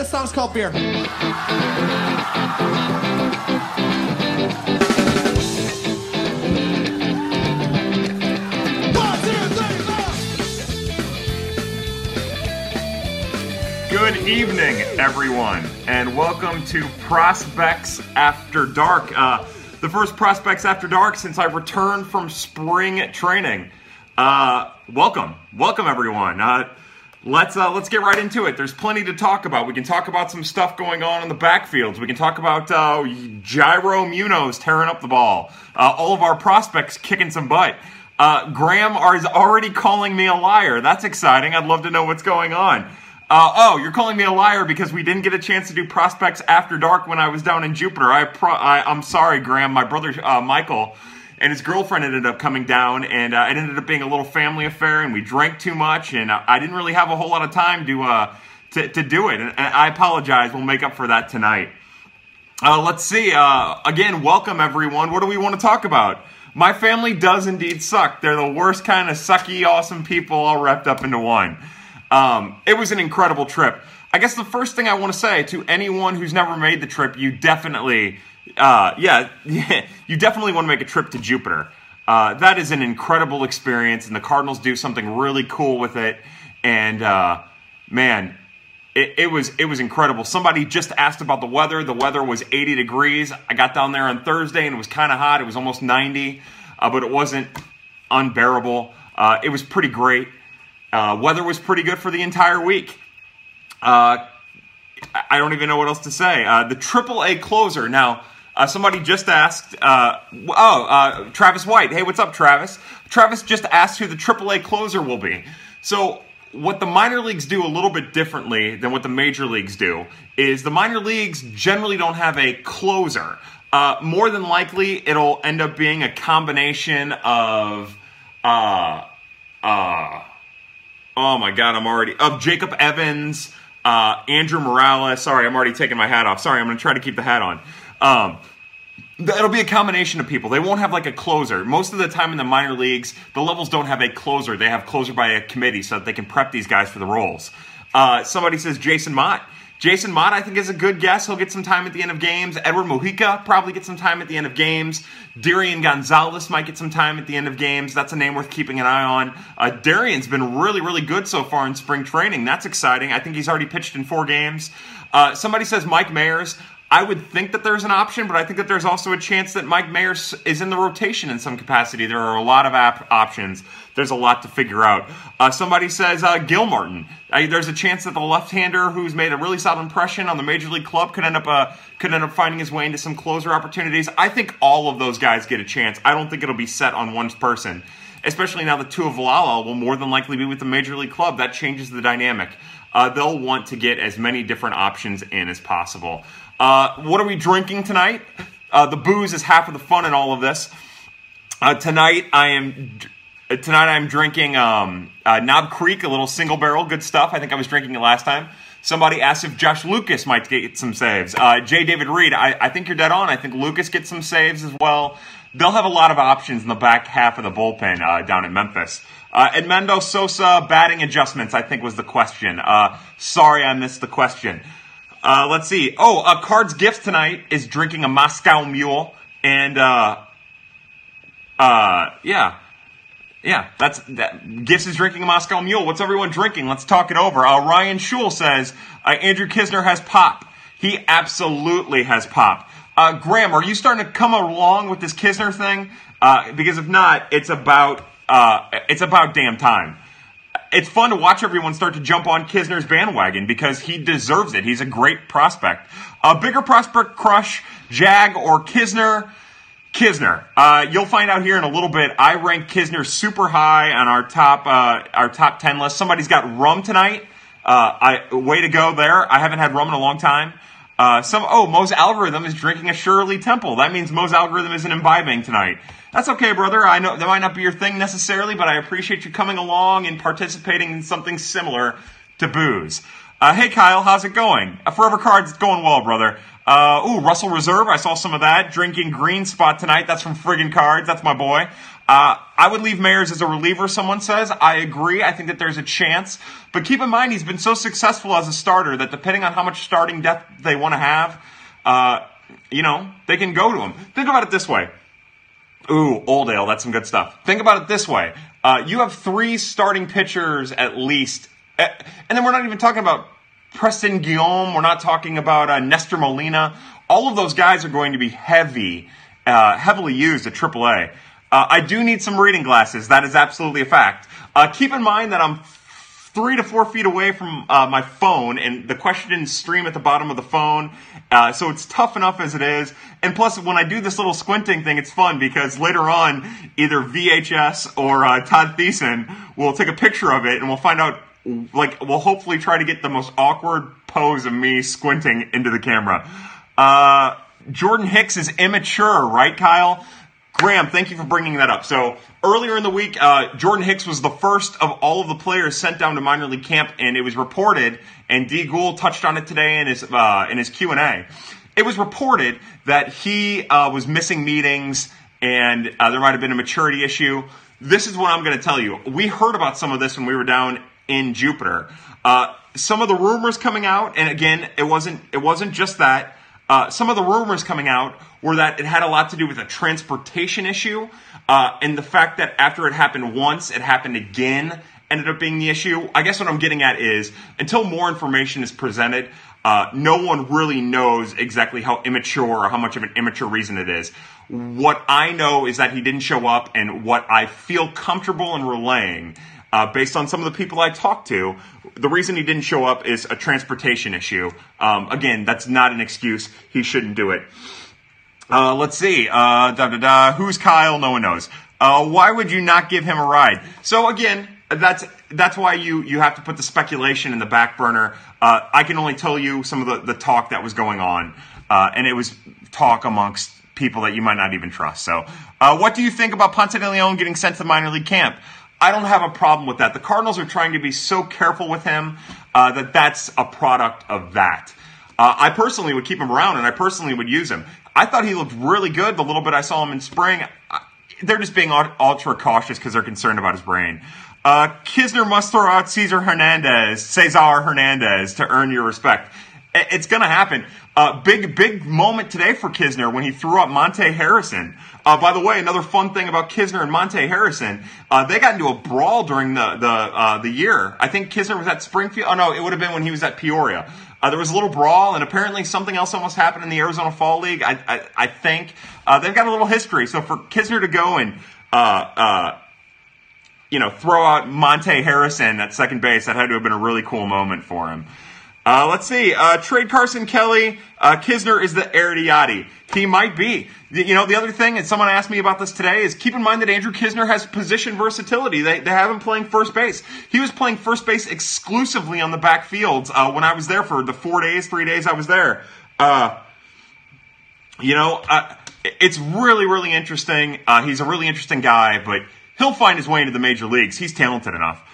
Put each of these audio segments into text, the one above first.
This song's called Beer. Good evening, everyone, and welcome to Prospects After Dark. Uh, the first Prospects After Dark since I returned from spring training. Uh, welcome, welcome, everyone. Uh, let's uh, let's get right into it. There's plenty to talk about. We can talk about some stuff going on in the backfields. We can talk about uh, Jairo Munoz tearing up the ball. Uh, all of our prospects kicking some butt. Uh, Graham is already calling me a liar. That's exciting. I'd love to know what's going on. Uh, oh, you're calling me a liar because we didn't get a chance to do prospects after dark when I was down in Jupiter. I, pro- I am sorry, Graham. My brother uh, Michael and his girlfriend ended up coming down, and uh, it ended up being a little family affair, and we drank too much, and I didn't really have a whole lot of time to uh, to, to do it. And I apologize. We'll make up for that tonight. Uh, let's see. Uh, again, welcome everyone. What do we want to talk about? My family does indeed suck. They're the worst kind of sucky, awesome people all wrapped up into one. Um, it was an incredible trip. I guess the first thing I want to say to anyone who's never made the trip, you definitely, uh, yeah, you definitely want to make a trip to Jupiter. Uh, that is an incredible experience, and the Cardinals do something really cool with it. And uh, man, it, it, was it was incredible. Somebody just asked about the weather. The weather was 80 degrees. I got down there on Thursday, and it was kind of hot. It was almost 90, uh, but it wasn't unbearable. Uh, it was pretty great. Uh, weather was pretty good for the entire week. I don't even know what else to say. Uh, the AAA closer. Now, uh, somebody just asked. Uh, oh, uh, Travis White. Hey, what's up, Travis? Travis just asked who the AAA closer will be. So, what the minor leagues do a little bit differently than what the major leagues do is the minor leagues generally don't have a closer. Uh, more than likely, it'll end up being a combination of. Uh, uh, oh my God, I'm already. Of Jacob Evans, uh, Andrew Morales. Sorry, I'm already taking my hat off. Sorry, I'm going to try to keep the hat on. Um, it'll be a combination of people. They won't have like a closer. Most of the time in the minor leagues, the levels don't have a closer. They have closer by a committee so that they can prep these guys for the roles. Uh, somebody says Jason Mott. Jason Mott, I think, is a good guess. He'll get some time at the end of games. Edward Mojica probably get some time at the end of games. Darian Gonzalez might get some time at the end of games. That's a name worth keeping an eye on. Uh, Darian's been really, really good so far in spring training. That's exciting. I think he's already pitched in four games. Uh, somebody says Mike Mayers. I would think that there's an option, but I think that there's also a chance that Mike Mayers is in the rotation in some capacity. There are a lot of options. There's a lot to figure out. Uh, somebody says uh, Gil Martin. Uh, there's a chance that the left-hander who's made a really solid impression on the major league club could end up uh, could end up finding his way into some closer opportunities. I think all of those guys get a chance. I don't think it'll be set on one person, especially now the two of Tuivailala will more than likely be with the major league club. That changes the dynamic. Uh, they'll want to get as many different options in as possible. Uh, what are we drinking tonight? Uh, the booze is half of the fun in all of this. Uh, tonight I am tonight I'm drinking um, uh, Knob Creek, a little single barrel, good stuff. I think I was drinking it last time. Somebody asked if Josh Lucas might get some saves. Uh, J. David Reed, I, I, think you're dead on. I think Lucas gets some saves as well. They'll have a lot of options in the back half of the bullpen uh, down in Memphis. Uh, Edmundo Sosa batting adjustments, I think was the question. Uh, sorry, I missed the question. Uh, let's see. Oh, uh, Cards Gift tonight is drinking a Moscow Mule, and uh, uh, yeah, yeah. That's that. Gifts is drinking a Moscow Mule. What's everyone drinking? Let's talk it over. Uh, Ryan Shule says uh, Andrew Knizner has pop. He absolutely has pop. Uh, Graham, are you starting to come along with this Knizner thing? Uh, because if not, it's about uh, it's about damn time it's fun to watch everyone start to jump on Knizner's bandwagon because he deserves it. He's a great prospect. A bigger prospect crush, Jag or Knizner? Knizner. Uh, you'll find out here in a little bit. I rank Knizner super high on our top uh, our top ten list. Somebody's got rum tonight. Uh, I way to go there. I haven't had rum in a long time. Uh, some oh Mo's algorithm is drinking a Shirley Temple. That means Mo's algorithm isn't imbibing tonight. That's okay, brother. I know that might not be your thing necessarily, but I appreciate you coming along and participating in something similar to booze. Uh, hey, Kyle, how's it going? Uh, Forever Cards, going well, brother. Uh, ooh, Russell Reserve, I saw some of that. Drinking Green Spot tonight. That's from Friggin' Cards. That's my boy. Uh, I would leave Mayers as a reliever, someone says. I agree. I think that there's a chance. But keep in mind, he's been so successful as a starter that depending on how much starting depth they want to have, uh, you know, they can go to him. Think about it this way. Ooh, Oldale, that's some good stuff. Think about it this way. Uh, you have three starting pitchers at least. Eh, and then we're not even talking about Preston Guillaume. We're not talking about uh, Nestor Molina. All of those guys are going to be heavy, uh, heavily used at AAA. Uh, I do need some reading glasses. That is absolutely a fact. Uh, keep in mind that I'm three to four feet away from uh, my phone, and the question didn't stream at the bottom of the phone, uh, so it's tough enough as it is. And plus, when I do this little squinting thing, it's fun because later on, either VHS or uh, Todd Thiessen will take a picture of it, and we'll find out. Like, we'll hopefully try to get the most awkward pose of me squinting into the camera. Uh, Jordan Hicks is immature, right, Kyle? Graham, thank you for bringing that up. So earlier in the week, uh, Jordan Hicks was the first of all of the players sent down to minor league camp, and it was reported, and D. Goold touched on it today in his uh, in his Q and A. It was reported that he uh, was missing meetings, and uh, there might have been a maturity issue. This is what I'm going to tell you. We heard about some of this when we were down in Jupiter. Uh, some of the rumors coming out, and again, it wasn't it wasn't just that. Uh, some of the rumors coming out were that it had a lot to do with a transportation issue, uh, and the fact that after it happened once, it happened again ended up being the issue. I guess what I'm getting at is until more information is presented, uh, no one really knows exactly how immature or how much of an immature reason it is. What I know is that he didn't show up, and what I feel comfortable in relaying uh, based on some of the people I talked to, the reason he didn't show up is a transportation issue. Um, again, that's not an excuse. He shouldn't do it. Uh, let's see. Uh, da da da. Who's Kyle? No one knows. Uh, why would you not give him a ride? So again, that's that's why you you have to put the speculation in the back burner. Uh, I can only tell you some of the, the talk that was going on, uh, and it was talk amongst people that you might not even trust. So, uh, what do you think about Ponce de Leon getting sent to the minor league camp? I don't have a problem with that. The Cardinals are trying to be so careful with him that that's a product of that. Uh, I personally would keep him around, and I personally would use him. I thought he looked really good the little bit I saw him in spring. they're just being ultra cautious because they're concerned about his brain. Uh, Knizner must throw out Cesar Hernandez, Cesar Hernandez, to earn your respect. It's going to happen. Uh, big, big moment today for Knizner when he threw up Monte Harrison. Uh, by the way, another fun thing about Knizner and Monte Harrison, uh, they got into a brawl during the the uh, the year. I think Knizner was at Springfield. Oh no, it would have been when he was at Peoria. Uh, there was a little brawl, and apparently something else almost happened in the Arizona Fall League. I I, I think uh, they've got a little history. So for Knizner to go and uh, you know throw out Monte Harrison at second base, that had to have been a really cool moment for him. Uh, let's see. Uh, trade Carson Kelly. Uh, Knizner is the Yadi. He might be. You know, the other thing, and someone asked me about this today, is keep in mind that Andrew Knizner has position versatility. They, they have him playing first base. He was playing first base exclusively on the backfields uh, when I was there for the four days, three days I was there. Uh, you know, uh, it's really, really interesting. Uh, he's a really interesting guy, but he'll find his way into the major leagues. He's talented enough.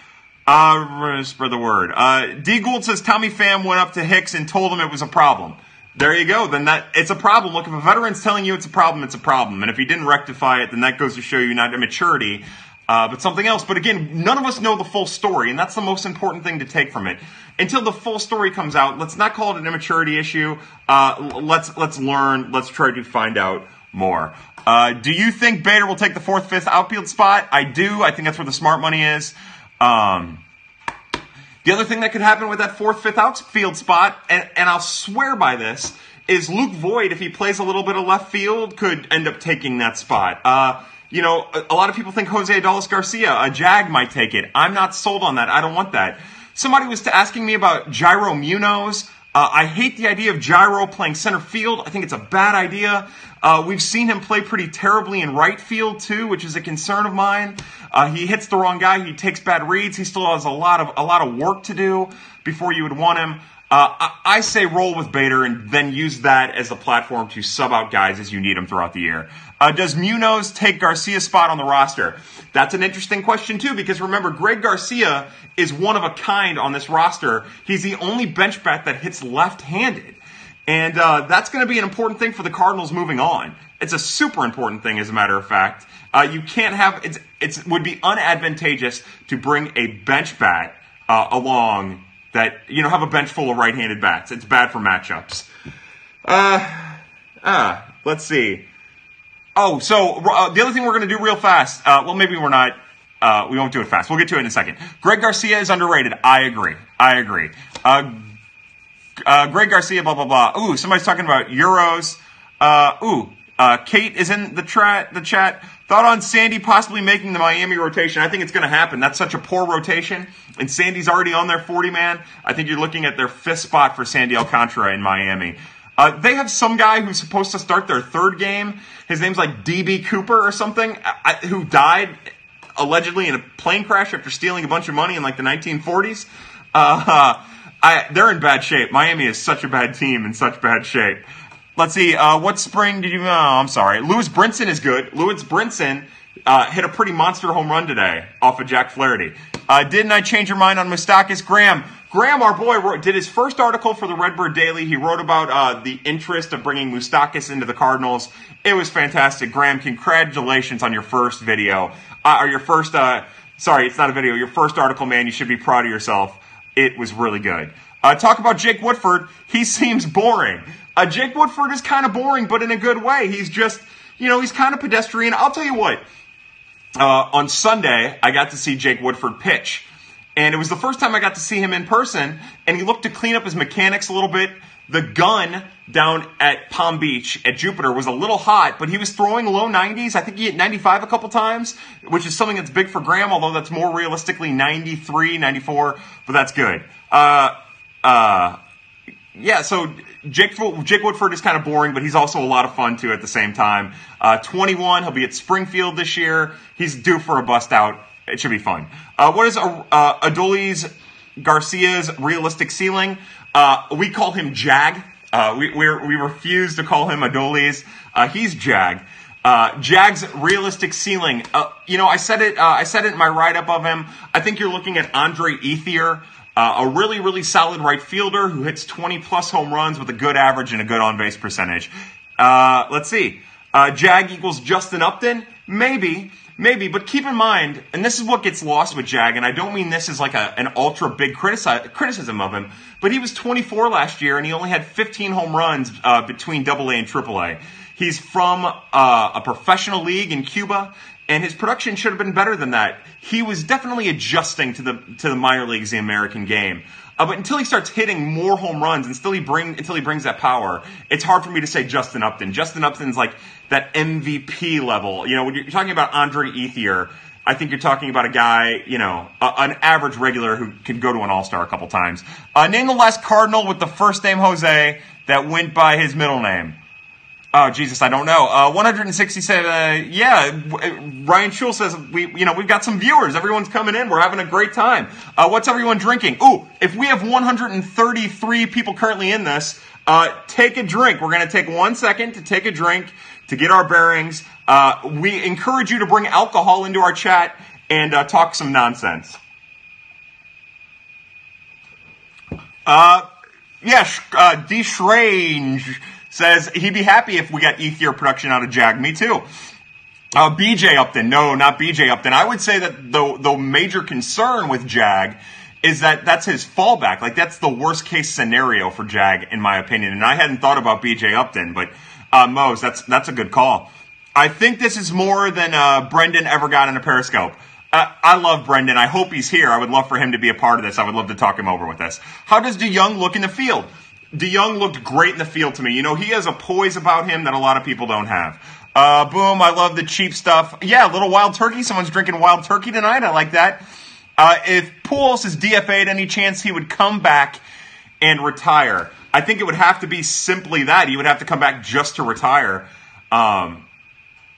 Uh, spread the word. Uh, D. Goold says Tommy Pham went up to Hicks and told him it was a problem. There you go. Then that it's a problem. Look, if a veteran's telling you it's a problem, it's a problem. And if he didn't rectify it, then that goes to show you not immaturity, uh, but something else. But again, none of us know the full story, and that's the most important thing to take from it. Until the full story comes out, let's not call it an immaturity issue. Uh, let's let's learn. Let's try to find out more. Uh, do you think Bader will take the fourth, fifth outfield spot? I do. I think that's where the smart money is. Um, the other thing that could happen with that fourth, fifth outfield spot, and, and I'll swear by this, is Luke Voit, if he plays a little bit of left field, could end up taking that spot. Uh, you know, a, a, lot of people think Jose Adolis Garcia, a Jag, might take it. I'm not sold on that. I don't want that. Somebody was asking me about Jairo Munoz. Uh, I hate the idea of Jairo playing center field. I think it's a bad idea. Uh, we've seen him play pretty terribly in right field too, which is a concern of mine. Uh, he hits the wrong guy. He takes bad reads. He still has a lot of a lot of work to do before you would want him. Uh, I, I, say roll with Bader and then use that as the platform to sub out guys as you need them throughout the year. Uh, does Munoz take Garcia's spot on the roster? That's an interesting question too, because remember, Greg Garcia is one of a kind on this roster. He's the only bench bat that hits left-handed. And uh, that's going to be an important thing for the Cardinals moving on. It's a super important thing, as a matter of fact. Uh, you can't have it's it would be unadvantageous to bring a bench bat uh, along that you know have a bench full of right-handed bats. It's bad for matchups. Uh, uh let's see. Oh, so uh, the other thing we're going to do real fast. Uh, well, maybe we're not. Uh, we won't do it fast. We'll get to it in a second. Greg Garcia is underrated. I agree. I agree. Uh, uh, Greg Garcia, blah blah blah. Ooh, somebody's talking about euros. Uh, ooh, uh, Kate is in the, tra- the chat. Thought on Sandy possibly making the Miami rotation. I think it's going to happen. That's such a poor rotation. And Sandy's already on their 40 man. I think you're looking at their fifth spot for Sandy Alcantara in Miami. Uh, they have some guy who's supposed to start their third game. His name's like DB Cooper or something, I, who died allegedly in a plane crash after stealing a bunch of money in like the 1940s. Uh, I, they're in bad shape. Miami is such a bad team in such bad shape. Let's see. Uh, what spring did you? Oh, I'm sorry. Lewis Brinson is good. Lewis Brinson uh, hit a pretty monster home run today off of Jack Flaherty. Uh, didn't I change your mind on Moustakas? Graham. Graham, our boy, wrote, did his first article for the Redbird Daily. He wrote about uh, the interest of bringing Moustakas into the Cardinals. It was fantastic. Graham, congratulations on your first video. Uh, or your first, uh, sorry, it's not a video, your first article, man. You should be proud of yourself. It was really good. Uh, talk about Jake Woodford. He seems boring. Uh, Jake Woodford is kind of boring, but in a good way. He's just, you know, he's kind of pedestrian. I'll tell you what. Uh, on Sunday, I got to see Jake Woodford pitch. And it was the first time I got to see him in person, and he looked to clean up his mechanics a little bit. The gun down at Palm Beach at Jupiter was a little hot, but he was throwing low 90s. I think he hit 95 a couple times, which is something that's big for Graham, although that's more realistically 93, 94, but that's good. Uh, uh, yeah, so Jake, Jake Woodford is kind of boring, but he's also a lot of fun too at the same time. Uh, 21, he'll be at Springfield this year. He's due for a bust out. It should be fun. Uh, what is uh, Adolis Garcia's realistic ceiling? Uh, we call him Jag. Uh, we we refuse to call him Adolis. Uh, he's Jag. Uh, Jag's realistic ceiling. Uh, you know, I said it. Uh, I said it in my write up of him. I think you're looking at Andre Ethier. Uh, a really, really solid right fielder who hits 20 plus home runs with a good average and a good on base percentage. Uh, let's see. Uh, Jag equals Justin Upton? Maybe. Maybe, but keep in mind, and this is what gets lost with Jag, and I don't mean this as like a, an ultra big critici- criticism of him, but he was 24 last year and he only had 15 home runs uh, between Double A and Triple A. He's from uh, a professional league in Cuba and his production should have been better than that. He was definitely adjusting to the to the minor leagues, the American game. Uh, but until he starts hitting more home runs, until he bring until he brings that power, it's hard for me to say Justin Upton. Justin Upton's like that MVP level. You know, when you're talking about Andre Ethier, I think you're talking about a guy, you know, a, an average regular who could go to an All Star a couple times. Uh, name the last Cardinal with the first name Jose that went by his middle name. Oh Jesus, I don't know. Uh, 167. Uh, yeah, Ryan Schul says we, you know, we've got some viewers. Everyone's coming in. We're having a great time. Uh, what's everyone drinking? Ooh, if we have 133 people currently in this, uh, take a drink. We're to take one second to take a drink to get our bearings. Uh, we encourage you to bring alcohol into our chat and uh, talk some nonsense. Uh, yes, uh, D. Strange says he'd be happy if we got Ethier production out of Jag. Me too. Uh, BJ Upton. No, not BJ Upton. I would say that the, the major concern with Jag is that that's his fallback. Like, that's the worst case scenario for Jag, in my opinion. And I hadn't thought about BJ Upton, but uh, Mose, that's, that's a good call. I think this is more than uh, Brendan ever got in a Periscope. Uh, I love Brendan. I hope he's here. I would love for him to be a part of this. I would love to talk him over with us. How does DeYoung look in the field? DeYoung looked great in the field to me. You know, he has a poise about him that a lot of people don't have. Uh, boom, I love the cheap stuff. Yeah, a little wild turkey. Someone's drinking wild turkey tonight. I like that. Uh, if Pujols is DFA'd, any chance he would come back and retire? I think it would have to be simply that. He would have to come back just to retire. Um,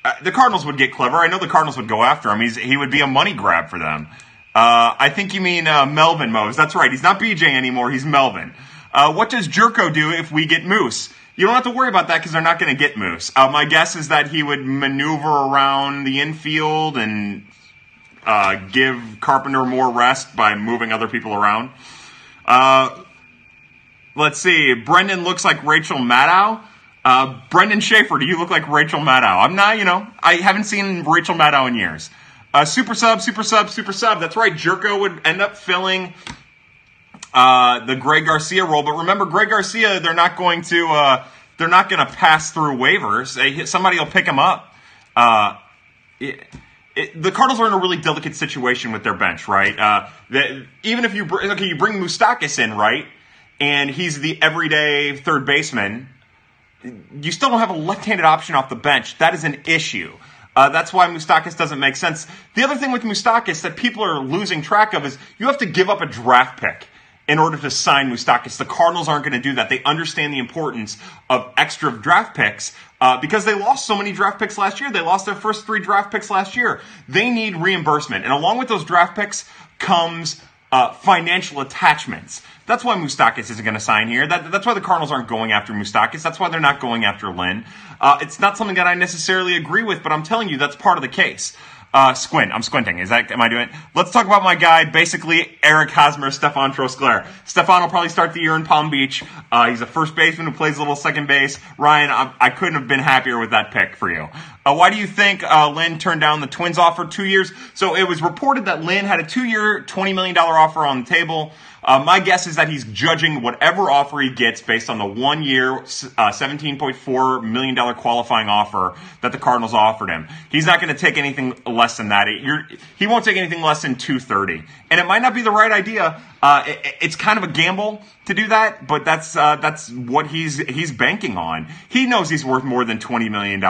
uh, the Cardinals would get clever. I know the Cardinals would go after him. He's, he would be a money grab for them. Uh, I think you mean uh, Melvin Mose. That's right. He's not BJ anymore. He's Melvin. Uh, what does Gyorko do if we get Moose? You don't have to worry about that because they're not going to get Moose. Uh, my guess is that he would maneuver around the infield and uh, give Carpenter more rest by moving other people around. Uh, let's see. Brendan looks like Rachel Maddow. Uh, Brendan Schaefer, do you look like Rachel Maddow? I'm not, you know, I haven't seen Rachel Maddow in years. Uh, super sub, super sub, super sub. That's right. Gyorko would end up filling uh, the Greg Garcia role. But remember, Greg Garcia, they're not going to uh, they're not going to pass through waivers. Somebody will pick him up. Uh, it, it, the Cardinals are in a really delicate situation with their bench, right? Uh, even if you br- okay, you bring Moustakas in, right, and he's the everyday third baseman, you still don't have a left-handed option off the bench. That is an issue. Uh, that's why Moustakas doesn't make sense. The other thing with Moustakas that people are losing track of is you have to give up a draft pick in order to sign Moustakas. The Cardinals aren't going to do that. They understand the importance of extra draft picks uh, because they lost so many draft picks last year. They lost their first three draft picks last year. They need reimbursement. And along with those draft picks comes uh, financial attachments. That's why Moustakas isn't going to sign here. That, that's why the Cardinals aren't going after Moustakas. That's why they're not going after Lynn. Uh, it's not something that I necessarily agree with, but I'm telling you that's part of the case. Uh, squint. I'm squinting. Is that, am I doing it? Let's talk about my guy, basically Eric Hosmer, Stefan Trosclair. Stefan will probably start the year in Palm Beach. Uh, he's a first baseman who plays a little second base. Ryan, I, I couldn't have been happier with that pick for you. Uh, why do you think uh, Lynn turned down the Twins offer two years? So it was reported that Lynn had a two-year, $20 million offer on the table. Uh, my guess is that he's judging whatever offer he gets based on the one year, uh, $17.4 million qualifying offer that the Cardinals offered him. He's not going to take anything less than that. You're, he won't take anything less than 230 And it might not be the right idea. Uh, it, it's kind of a gamble to do that, but that's, uh, that's what he's, he's banking on. He knows he's worth more than $20 million.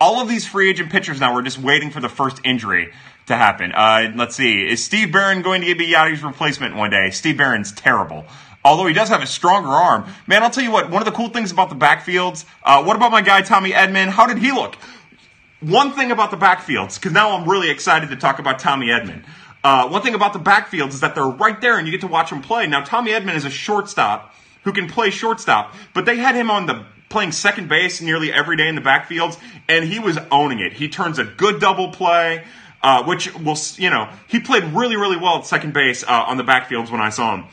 All of these free agent pitchers now are just waiting for the first injury to happen. Uh, let's see. Is Steve Baron going to be Yadi's replacement one day? Steve Baron's terrible. Although he does have a stronger arm. Man, I'll tell you what, one of the cool things about the backfields, uh, what about my guy Tommy Edman? How did he look? One thing about the backfields, because now I'm really excited to talk about Tommy Edman. Uh, one thing about the backfields is that they're right there and you get to watch them play. Now, Tommy Edman is a shortstop who can play shortstop, but they had him on the playing second base nearly every day in the backfields, and he was owning it. He turns a good double play uh, which will, you know, he played really, really well at second base uh, on the backfields when I saw him.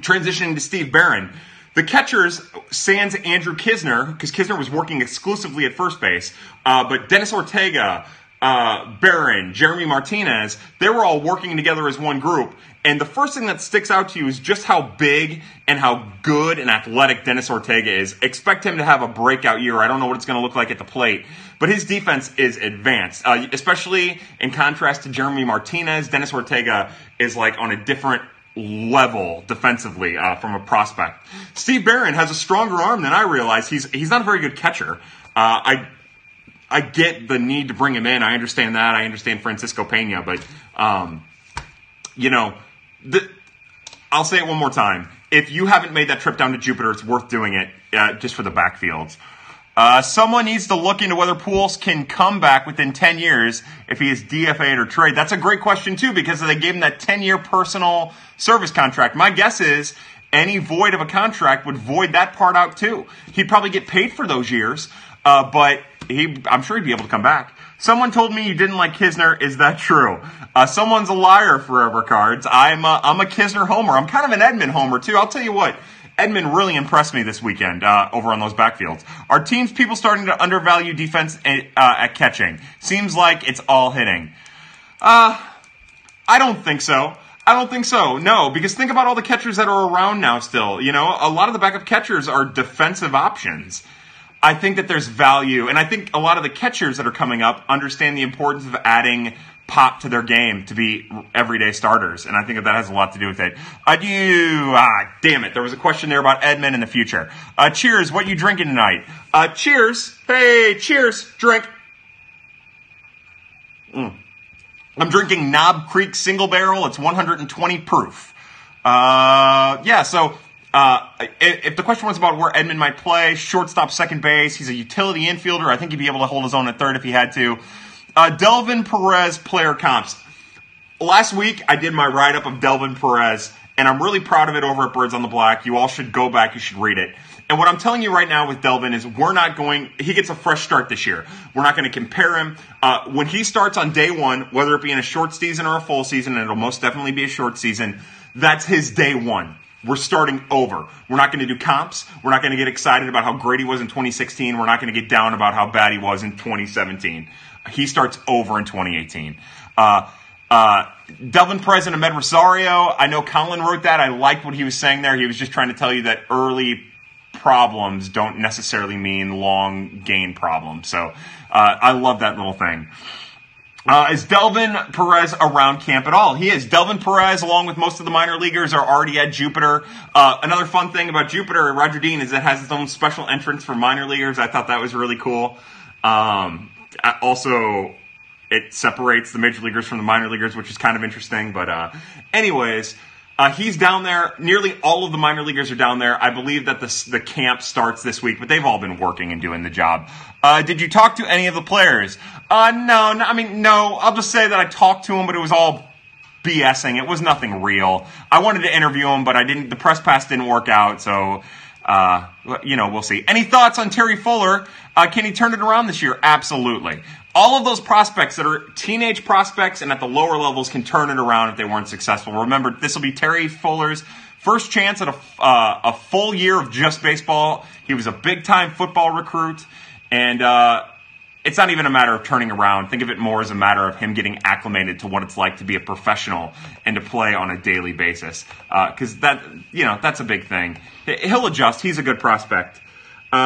Transitioning to Steve Baron. The catchers, sans Andrew Knizner, because Knizner was working exclusively at first base, uh, but Dennis Ortega, uh, Jeremy Martinez, they were all working together as one group. And the first thing that sticks out to you is just how big and how good and athletic Dennis Ortega is. Expect him to have a breakout year. I don't know what it's going to look like at the plate, but his defense is advanced, uh, especially in contrast to Jeremy Martinez. Dennis Ortega is like on a different level defensively uh, from a prospect. Steve Baron has a stronger arm than I realized. He's he's not a very good catcher. Uh, I I get the need to bring him in. I understand that. I understand Francisco Pena, but um, you know the, I'll say it one more time. If you haven't made that trip down to Jupiter, it's worth doing it uh, just for the backfields. Uh, someone needs to look into whether Pujols can come back within 10 years if he is DFA'd or trade. That's a great question too because they gave him that 10 year personal service contract. My guess is any void of a contract would void that part out too. He'd probably get paid for those years, uh, but he, I'm sure he'd be able to come back. Someone told me you didn't like Knizner. Is that true? Uh, someone's a liar, Forever Cards. I'm a, I'm a Knizner homer. I'm kind of an Edman homer, too. I'll tell you what. Edman really impressed me this weekend uh, over on those backfields. Are teams people starting to undervalue defense at, uh, at catching? Seems like it's all hitting. Uh, I don't think so. I don't think so. No, because think about all the catchers that are around now still. You know, a lot of the backup catchers are defensive options. I think that there's value, and I think a lot of the catchers that are coming up understand the importance of adding pop to their game to be everyday starters, and I think that that has a lot to do with it. I do. Ah, damn it! There was a question there about Edman in the future. Uh, cheers. What you drinking tonight? Uh, cheers. Hey, cheers. Drink. Mm. I'm drinking Knob Creek Single Barrel. It's 120 proof. Uh, yeah. So uh, if the question was about where Edman might play, shortstop, second base, he's a utility infielder. I think he'd be able to hold his own at third if he had to. Uh, Delvin Perez player comps. Last week, I did my write up of Delvin Perez, and I'm really proud of it over at Birds on the Black. You all should go back, you should read it. And what I'm telling you right now with Delvin is we're not going, he gets a fresh start this year. We're not going to compare him. Uh, when he starts on day one, whether it be in a short season or a full season, and it'll most definitely be a short season, that's his day one we're starting over. We're not going to do comps. We're not going to get excited about how great he was in 2016. We're not going to get down about how bad he was in 2017. He starts over in 2018. Uh, uh, Delvin Perez and Amed Rosario. I know Colin wrote that. I liked what he was saying there. He was just trying to tell you that early problems don't necessarily mean long gain problems. So uh, I love that little thing. Uh, is Delvin Perez around camp at all? He is. Delvin Perez, along with most of the minor leaguers, are already at Jupiter. Uh, another fun thing about Jupiter, Roger Dean, is it has its own special entrance for minor leaguers. I thought that was really cool. Um, also, it separates the major leaguers from the minor leaguers, which is kind of interesting. But, uh, anyways, uh, he's down there. Nearly all of the minor leaguers are down there. I believe that the, the camp starts this week, but they've all been working and doing the job. Uh, did you talk to any of the players? Uh, no, no, I mean, no. I'll just say that I talked to them, but it was all BSing. It was nothing real. I wanted to interview him, but I didn't. The press pass didn't work out, so uh, you know, we'll see. Any thoughts on Terry Fuller? Uh, can he turn it around this year? Absolutely. All of those prospects that are teenage prospects and at the lower levels can turn it around if they weren't successful. Remember, this will be Terry Fuller's first chance at a, uh, a full year of just baseball. He was a big time football recruit, and uh, it's not even a matter of turning around. Think of it more as a matter of him getting acclimated to what it's like to be a professional and to play on a daily basis. Because uh, that, you know, that's a big thing. He'll adjust. He's a good prospect.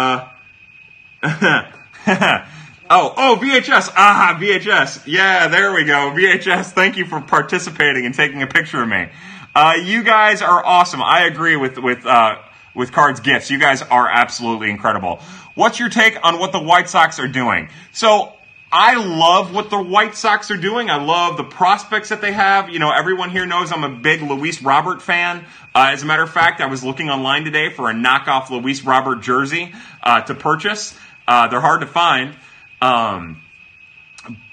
Oh, oh, VHS. Ah, VHS. Yeah, there we go. VHS. Thank you for participating and taking a picture of me. Uh, you guys are awesome. I agree with with uh, with Cards Gifts. You guys are absolutely incredible. What's your take on what the White Sox are doing? So I love what the White Sox are doing. I love the prospects that they have. You know, everyone here knows I'm a big Luis Robert fan. Uh, as a matter of fact, I was looking online today for a knockoff Luis Robert jersey uh, to purchase. Uh, they're hard to find. Um,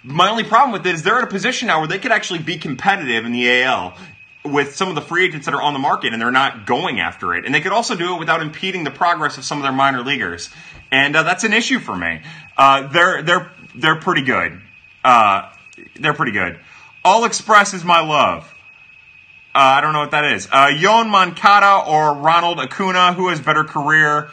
my only problem with it is they're in a position now where they could actually be competitive in the AL with some of the free agents that are on the market and they're not going after it. And they could also do it without impeding the progress of some of their minor leaguers and uh, that's an issue for me. Uh, they're they're they're pretty good. Uh, they're pretty good. All Express is my love. Uh, I don't know what that is. Uh, Yoan Moncada or Ronald Acuna, who has better career?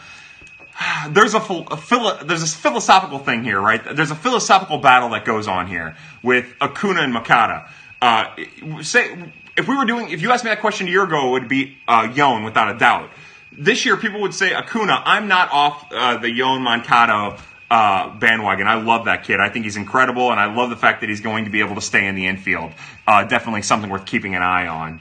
There's a, a philo- there's this philosophical thing here, right? There's a philosophical battle that goes on here with Acuna and Moncada. Uh, say if we were doing, if you asked me that question a year ago, it would be uh, Yoan without a doubt this year people would say Acuna. I'm not off uh, the Yoan Moncada uh, bandwagon. I love that kid. I think he's incredible, and I love the fact that he's going to be able to stay in the infield. Uh, definitely something worth keeping an eye on.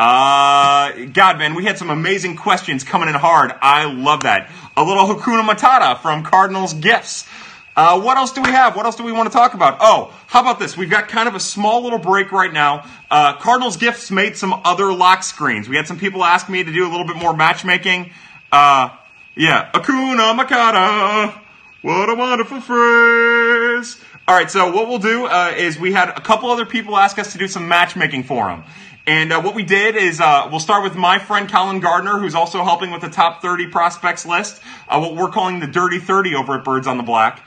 Uh, God, man, we had some amazing questions coming in hard. I love that. A little Hakuna Matata from Cardinals Gifts. Uh, what else do we have? What else do we want to talk about? Oh, how about this? We've got kind of a small little break right now. Uh, Cardinals Gifts made some other lock screens. We had some people ask me to do a little bit more matchmaking. Uh, yeah, Akuna Makata. What a wonderful phrase. All right, so what we'll do uh, is we had a couple other people ask us to do some matchmaking for them. And uh, what we did is uh, we'll start with my friend Colin Gardner, who's also helping with the top 30 prospects list, uh, what we're calling the Dirty 30 over at Birds on the Black.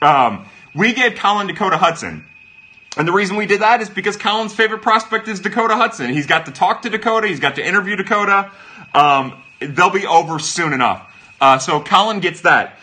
Um, we gave Colin Dakota Hudson. And the reason we did that is because Colin's favorite prospect is Dakota Hudson. He's got to talk to Dakota, he's got to interview Dakota. Um, they'll be over soon enough. Uh, so Colin gets that.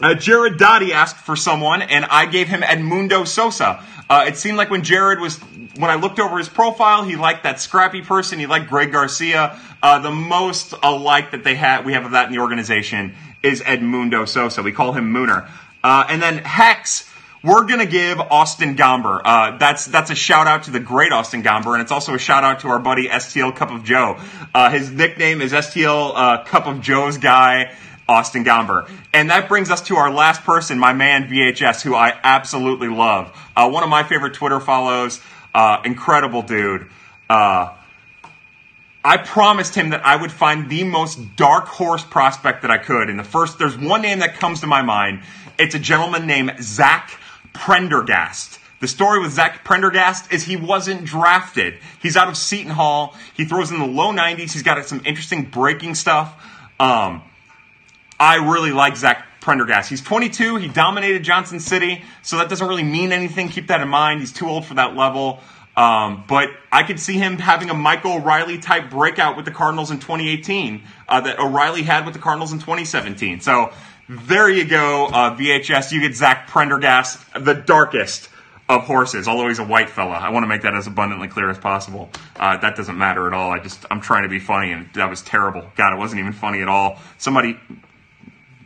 Uh, Jared Dottie asked for someone, and I gave him Edmundo Sosa. Uh, it seemed like when Jared was, when I looked over his profile, he liked that scrappy person. He liked Greg Garcia. Uh, the most alike that they had, we have of that in the organization is Edmundo Sosa. We call him Mooner. Uh, and then Hex, we're gonna give Austin Gomber. Uh, that's that's a shout out to the great Austin Gomber, and it's also a shout out to our buddy STL Cup of Joe. Uh, his nickname is STL uh, Cup of Joe's guy. Austin Gomber. And that brings us to our last person, my man VHS, who I absolutely love. Uh, one of my favorite Twitter follows, uh, incredible dude. Uh, I promised him that I would find the most dark horse prospect that I could. And the first, there's one name that comes to my mind. It's a gentleman named Zach Prendergast. The story with Zach Prendergast is he wasn't drafted. He's out of Seton Hall. He throws in the low 90s. He's got some interesting breaking stuff. Um, I really like Zach Prendergast. He's 22. He dominated Johnson City, so that doesn't really mean anything. Keep that in mind. He's too old for that level. Um, but I could see him having a Michael O'Reilly type breakout with the Cardinals in 2018 uh, that O'Reilly had with the Cardinals in 2017. So there you go, uh, VHS. You get Zach Prendergast, the darkest of horses, although he's a white fella. I want to make that as abundantly clear as possible. Uh, that doesn't matter at all. I just, I'm trying to be funny, and that was terrible. God, it wasn't even funny at all. Somebody,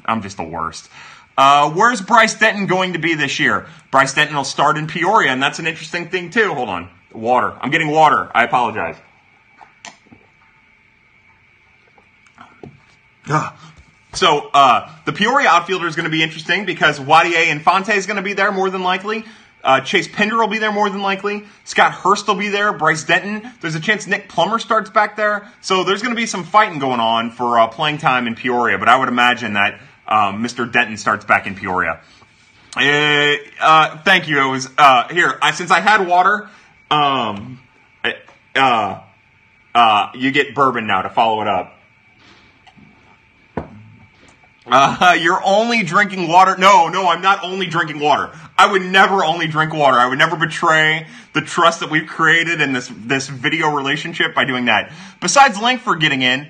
I'm just the worst. Uh, where's Bryce Denton going to be this year? Bryce Denton will start in Peoria, and that's an interesting thing, too. Hold on. Water. I'm getting water. I apologize. Ugh. So uh, the Peoria outfielder is going to be interesting because Wadye Ynfante is going to be there more than likely. Uh, Chase Pinder will be there more than likely. Scott Hurst will be there. Bryce Denton. There's a chance Nick Plummer starts back there. So there's going to be some fighting going on for uh, playing time in Peoria. But I would imagine that um, Mr. Denton starts back in Peoria. Uh, uh, thank you. It was uh, here. I, since I had water, um, uh, uh, you get bourbon now to follow it up. Uh, you're only drinking water. No, no, I'm not only drinking water. I would never only drink water. I would never betray the trust that we've created in this this video relationship by doing that. Besides Lankford getting in,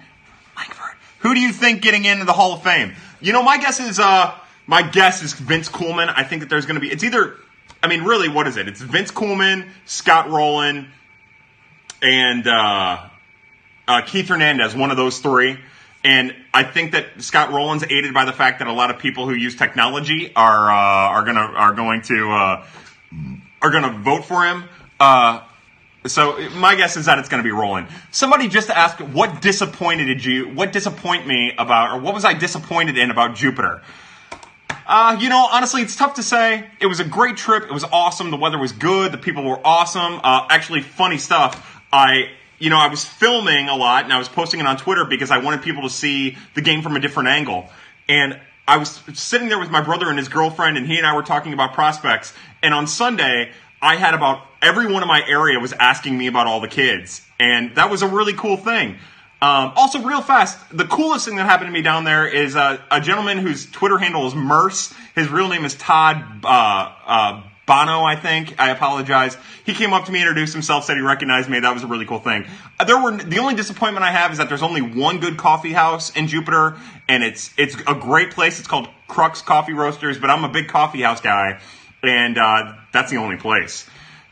Lankford, who do you think getting into the Hall of Fame? You know, my guess is uh, my guess is Vince Coleman. I think that there's going to be. It's either I mean, really, what is it? It's Vince Coleman, Scott Rolen, and uh, uh, Keith Hernandez, one of those three. And I think that Scott Rolen's aided by the fact that a lot of people who use technology are uh, are gonna are going to uh, are gonna vote for him. Uh, so my guess is that it's going to be Rolen. Somebody just asked, what disappointed you? What disappoint me about, or what was I disappointed in about Jupiter? Uh, you know, honestly, it's tough to say. It was a great trip. It was awesome. The weather was good. The people were awesome. Uh, actually, funny stuff. I, you know, I was filming a lot and I was posting it on Twitter because I wanted people to see the game from a different angle. And I was sitting there with my brother and his girlfriend, and he and I were talking about prospects. And on Sunday, I had about everyone in my area was asking me about all the kids, and that was a really cool thing. Um, also, real fast, the coolest thing that happened to me down there is uh, a gentleman whose Twitter handle is Merce. His real name is Todd uh, uh, Bono, I think. I apologize. He came up to me, introduced himself, said he recognized me. That was a really cool thing. Uh, there were the only disappointment I have is that there's only one good coffee house in Jupiter, and it's it's a great place. It's called Crux Coffee Roasters, but I'm a big coffee house guy, and uh, that's the only place.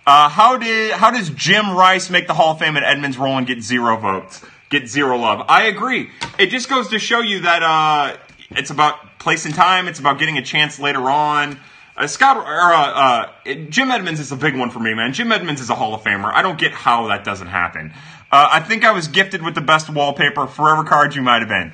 Uh, how did how does Jim Rice make the Hall of Fame at Edmonds Roll and get zero votes? get zero love. I agree. It just goes to show you that uh, it's about place and time. It's about getting a chance later on. Uh, Scott or uh, uh, Jim Edmonds is a big one for me, man. Jim Edmonds is a Hall of Famer. I don't get how that doesn't happen. Uh, I think I was gifted with the best wallpaper, forever cards you might have been.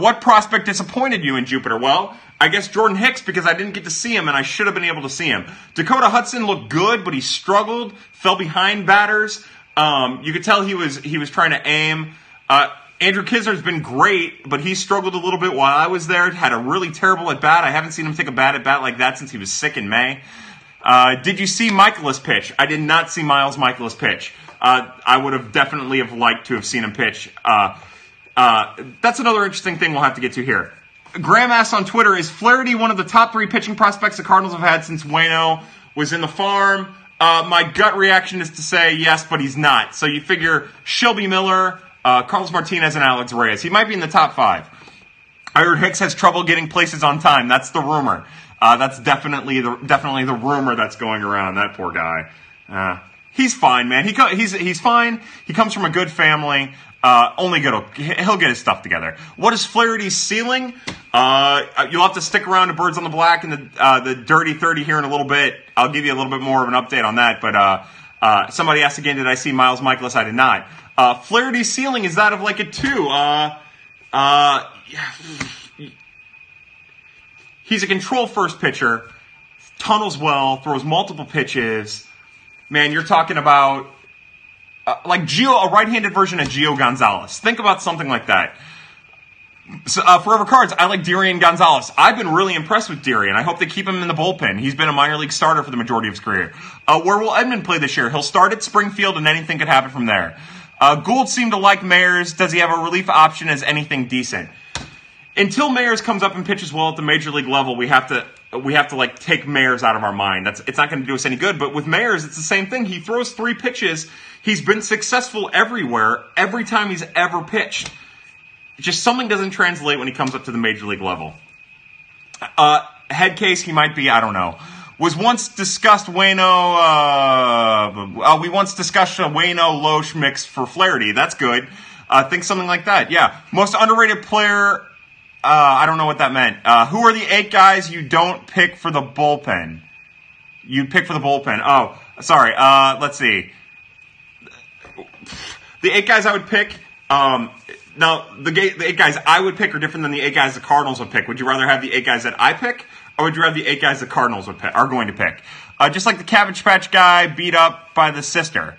What prospect disappointed you in Jupiter? Well, I guess Jordan Hicks because I didn't get to see him and I should have been able to see him. Dakota Hudson looked good, but he struggled, fell behind batters. Um, you could tell he was he was trying to aim. Uh, Andrew Knizner's been great, but he struggled a little bit while I was there. Had a really terrible at bat. I haven't seen him take a bad at bat like that since he was sick in May. Uh, did you see Mikolas pitch? I did not see Miles Mikolas pitch. Uh, I would have definitely have liked to have seen him pitch. Uh, uh that's another interesting thing we'll have to get to here. Graham asks on Twitter, is Flaherty one of the top three pitching prospects the Cardinals have had since Waino was in the farm? Uh, my gut reaction is to say yes, but he's not. So you figure Shelby Miller, uh, Carlos Martinez, and Alex Reyes. He might be in the top five. I heard Hicks has trouble getting places on time. That's the rumor. Uh, that's definitely the definitely the rumor that's going around. That poor guy. Uh, he's fine, man. He co- he's he's fine. He comes from a good family. Uh, only good. He'll get his stuff together. What is Flaherty's ceiling? Uh, you'll have to stick around to Birds on the Black and the uh, the Dirty Thirty here in a little bit. I'll give you a little bit more of an update on that. But uh, uh, somebody asked again, did I see Miles Mikolas? I did not. Uh, Flaherty's ceiling is that of like a two. Uh, uh, he's a control first pitcher, tunnels well, throws multiple pitches. Man, you're talking about uh, like Gio, a right-handed version of Gio Gonzalez. Think about something like that. So, uh, Forever Cards, I like Darian Gonzalez. I've been really impressed with Darian. I hope they keep him in the bullpen. He's been a minor league starter for the majority of his career. Uh, where will Edman play this year? He'll start at Springfield, and anything could happen from there. Uh, Goold seemed to like Mayers. Does he have a relief option as anything decent? Until Mayers comes up and pitches well at the major league level, we have to we have to like take Mayers out of our mind. That's it's not going to do us any good. But with Mayers, it's the same thing. He throws three pitches. He's been successful everywhere every time he's ever pitched. Just something doesn't translate when he comes up to the major league level. Uh, head case, he might be. I don't know. Was once discussed Waino. Uh, uh, we once discussed a Waino Lohse mix for Flaherty. That's good. Uh, think something like that. Yeah. Most underrated player I don't know what that meant. Uh, who are the eight guys you don't pick for the bullpen? You pick for the bullpen. Oh, sorry. Uh, let's see. The eight guys I would pick. Um, now, the, the, eight guys I would pick are different than the eight guys the Cardinals would pick. Would you rather have the eight guys that I pick, or would you rather the eight guys the Cardinals would pick, are going to pick? Uh, just like the Cabbage Patch guy beat up by the sister.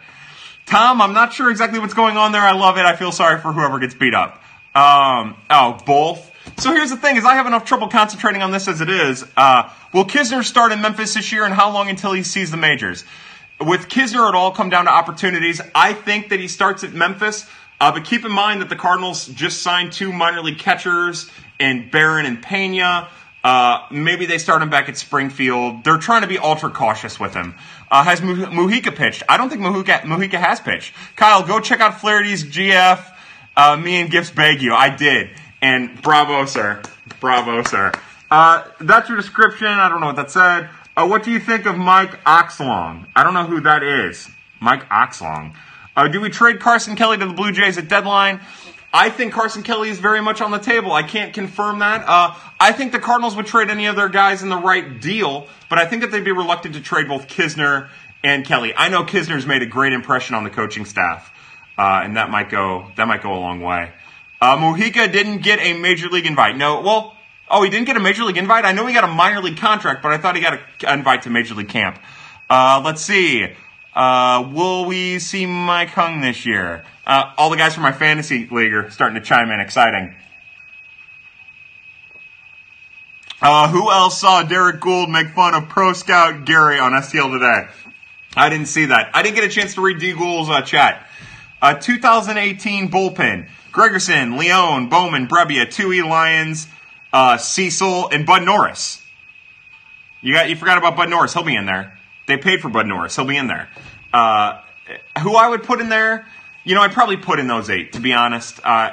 Tom, I'm not sure exactly what's going on there. I love it. I feel sorry for whoever gets beat up. Um, oh, both. So here's the thing: is I have enough trouble concentrating on this as it is. Uh, will Knizner start in Memphis this year, and how long until he sees the majors? With Knizner, it all come down to opportunities. I think that he starts at Memphis, uh, but keep in mind that the Cardinals just signed two minor league catchers and Baron and Pena. Uh, maybe they start him back at Springfield. They're trying to be ultra cautious with him. Uh, has Mujica pitched? I don't think Mujica, Mujica has pitched. Kyle, go check out Flaherty's GF. Uh, me and Gifts beg you. I did. And bravo, sir. Bravo, sir. Uh, that's your description. I don't know what that said. Uh, what do you think of Mike Oxlong? I don't know who that is. Mike Oxlong. Uh, do we trade Carson Kelly to the Blue Jays at deadline? I think Carson Kelly is very much on the table. I can't confirm that. Uh, I think the Cardinals would trade any of their guys in the right deal, but I think that they'd be reluctant to trade both Knizner and Kelly. I know Knizner's made a great impression on the coaching staff, uh, and that might go that might go a long way. Uh, Mujica didn't get a major league invite. No, well, oh, he didn't get a major league invite. I know he got a minor league contract, but I thought he got an invite to major league camp. Uh, let's see. Uh, will we see Mike Hung this year? Uh, all the guys from my fantasy league are starting to chime in. Exciting. Uh, who else saw Derrick Goold make fun of Pro Scout Gary on STL today? I didn't see that. I didn't get a chance to read D. Goold's uh, chat. 2018 bullpen. Gregerson, Leone, Bowman, Brebbia, Tui, Lyons, uh, Cecil, and Bud Norris. You got you forgot about Bud Norris. He'll be in there. They paid for Bud Norris. He'll be in there. Uh, who I would put in there? You know, I'd probably put in those eight. To be honest, uh,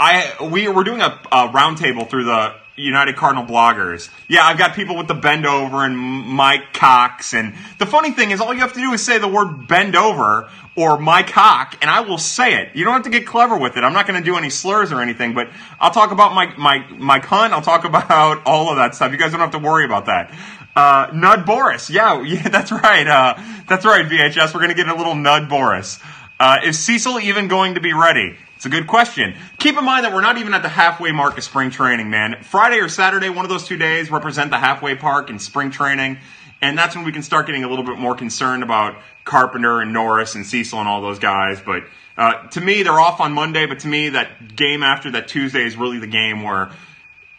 I we we're doing a, a roundtable through the United Cardinal bloggers. Yeah, I've got people with the bend over and Mike Cox. And the funny thing is, all you have to do is say the word bend over or my cock, and I will say it. You don't have to get clever with it. I'm not going to do any slurs or anything, but I'll talk about my, my, my cunt. I'll talk about all of that stuff. You guys don't have to worry about that. Uh, Nud Boris. Yeah, yeah, that's right. Uh, that's right, VHS. We're going to get a little Nud Boris. Uh, is Cecil even going to be ready? It's a good question. Keep in mind that we're not even at the halfway mark of spring training, man. Friday or Saturday, one of those two days, represent the halfway park in spring training. And that's when we can start getting a little bit more concerned about Carpenter and Norris and Cecil and all those guys. But uh, to me, they're off on Monday. But to me, that game after that Tuesday is really the game where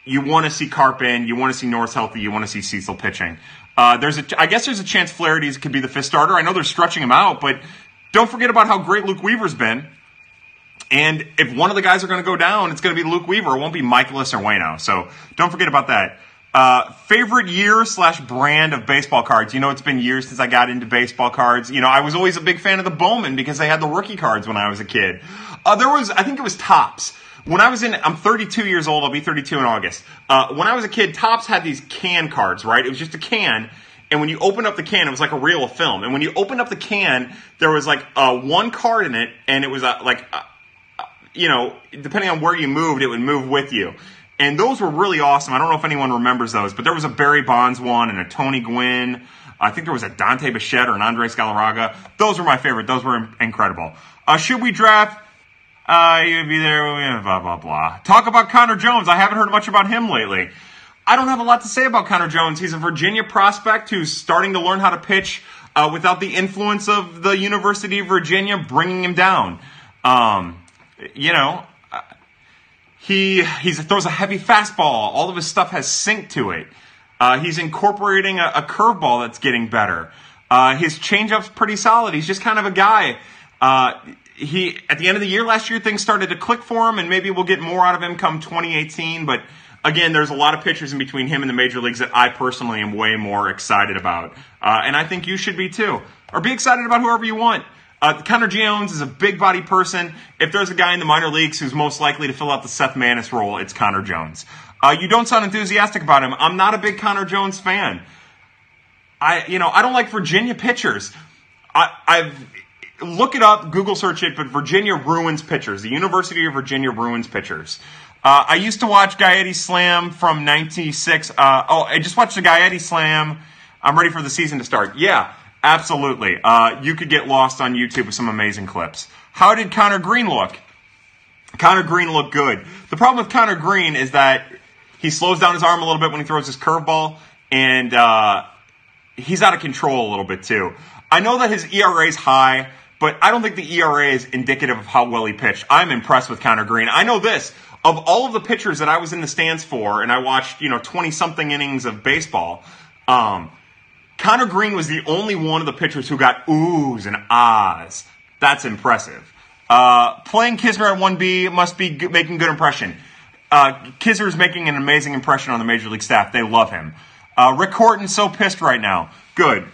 you want to see Carpin, you want to see Norris healthy, you want to see Cecil pitching. Uh, there's a, I guess there's a chance Flaherty could be the fifth starter. I know they're stretching him out, but don't forget about how great Luke Weaver's been. And if one of the guys are going to go down, it's going to be Luke Weaver. It won't be Mikolas or Waino. So don't forget about that. Uh, favorite year slash brand of baseball cards. You know, it's been years since I got into baseball cards. You know, I was always a big fan of the Bowman because they had the rookie cards when I was a kid. Uh, there was, I think it was Topps. When I was in, I'm 32 years old. I'll be 32 in August. Uh, when I was a kid, Topps had these can cards, right? It was just a can. And when you opened up the can, it was like a reel of film. And when you opened up the can, there was like uh, one card in it, and it was uh, like uh, you know, depending on where you moved, it would move with you. And those were really awesome. I don't know if anyone remembers those, but there was a Barry Bonds one and a Tony Gwynn. I think there was a Dante Bichette or an Andres Galarraga. Those were my favorite. Those were incredible. Uh, should we draft? Uh, you'd be there, blah, blah, blah. Talk about Connor Jones. I haven't heard much about him lately. I don't have a lot to say about Connor Jones. He's a Virginia prospect who's starting to learn how to pitch uh, without the influence of the University of Virginia bringing him down. Um, you know, he he throws a heavy fastball. All of his stuff has sink to it. Uh, he's incorporating a, a curveball that's getting better. Uh, his changeup's pretty solid. He's just kind of a guy. Uh, he at the end of the year last year things started to click for him, and maybe we'll get more out of him come 2018. But again, there's a lot of pitchers in between him and the major leagues that I personally am way more excited about, uh, and I think you should be too, or be excited about whoever you want. Uh, Connor Jones is a big body person. If there's a guy in the minor leagues who's most likely to fill out the Seth Maness role, it's Connor Jones. Uh, you don't sound enthusiastic about him. I'm not a big Connor Jones fan. I, you know, I don't like Virginia pitchers. I, I've look it up, Google search it, but Virginia ruins pitchers. The University of Virginia ruins pitchers. Uh, I used to watch Gaetti Slam from 96. Uh, oh, I just watched the Gaetti Slam. I'm ready for the season to start. Yeah, absolutely. Uh, you could get lost on YouTube with some amazing clips. How did Conner Greene look? Conner Greene looked good. The problem with Conner Greene is that he slows down his arm a little bit when he throws his curveball, and uh, he's out of control a little bit too. I know that his ERA is high, but I don't think the ERA is indicative of how well he pitched. I'm impressed with Conner Greene. I know this. Of all of the pitchers that I was in the stands for, and I watched, you know, 20 something innings of baseball, um, Conner Greene was the only one of the pitchers who got oohs and ahs. That's impressive. Uh, playing Knizner at 1B must be g- making good impression. Uh, Knizner is making an amazing impression on the major league staff. They love him. Uh, Rick Horton's so pissed right now. Good.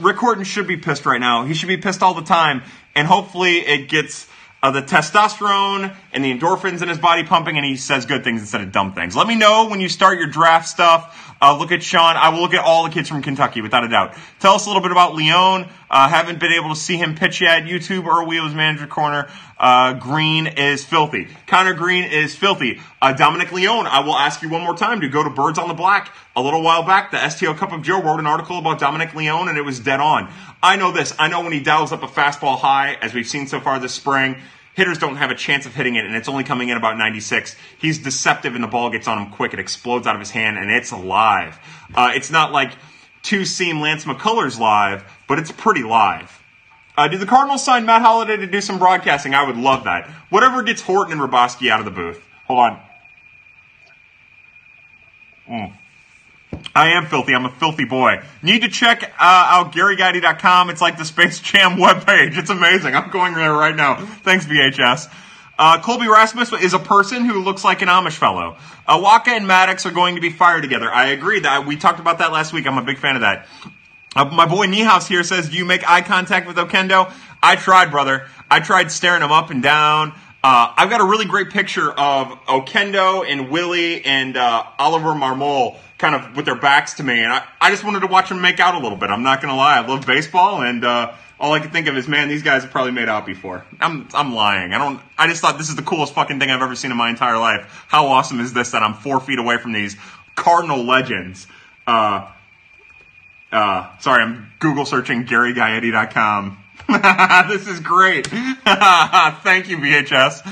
Rick Horton should be pissed right now. He should be pissed all the time, and hopefully it gets uh, the testosterone and the endorphins in his body pumping, and he says good things instead of dumb things. Let me know when you start your draft stuff. Uh, look at Sean. I will look at all the kids from Kentucky, without a doubt. Tell us a little bit about Leone. Uh, haven't been able to see him pitch yet. YouTube or Wheels manager corner. Uh, Greene is filthy. Conner Greene is filthy. Uh, Dominic Leone, I will ask you one more time to go to Birds on the Black. A little while back, the STL Cup of Joe wrote an article about Dominic Leone, and it was dead on. I know this. I know when he dials up a fastball high, as we've seen so far this spring, hitters don't have a chance of hitting it, and it's only coming in about 96. He's deceptive, and the ball gets on him quick. It explodes out of his hand, and it's alive. Uh, it's not like two seam Lance McCullers live, but it's pretty live. Uh, did the Cardinals sign Matt Holliday to do some broadcasting? I would love that. Whatever gets Horton and Hrabosky out of the booth. Hold on. Mm. I am filthy. I'm a filthy boy. Need to check uh, out GaryGaetti.com. It's like the Space Jam webpage. It's amazing. I'm going there right now. Thanks, VHS. Uh, Colby Rasmus is a person who looks like an Amish fellow. Wacha and Maddux are going to be fired together. I agree that we talked about that last week. I'm a big fan of that. Uh, my boy Niehaus here says, "Do you make eye contact with Oquendo." I tried, brother. I tried staring him up and down. Uh, I've got a really great picture of Oquendo and Willie and uh, Oliver Marmol kind of with their backs to me, and I, I just wanted to watch them make out a little bit. I'm not gonna lie, I love baseball, and uh, all I can think of is, man, these guys have probably made out before. I'm I'm lying. I don't. I just thought this is the coolest fucking thing I've ever seen in my entire life. How awesome is this that I'm four feet away from these Cardinal legends? Uh, uh, sorry, I'm Google searching GaryGaetti.com. this is great. Thank you, VHS.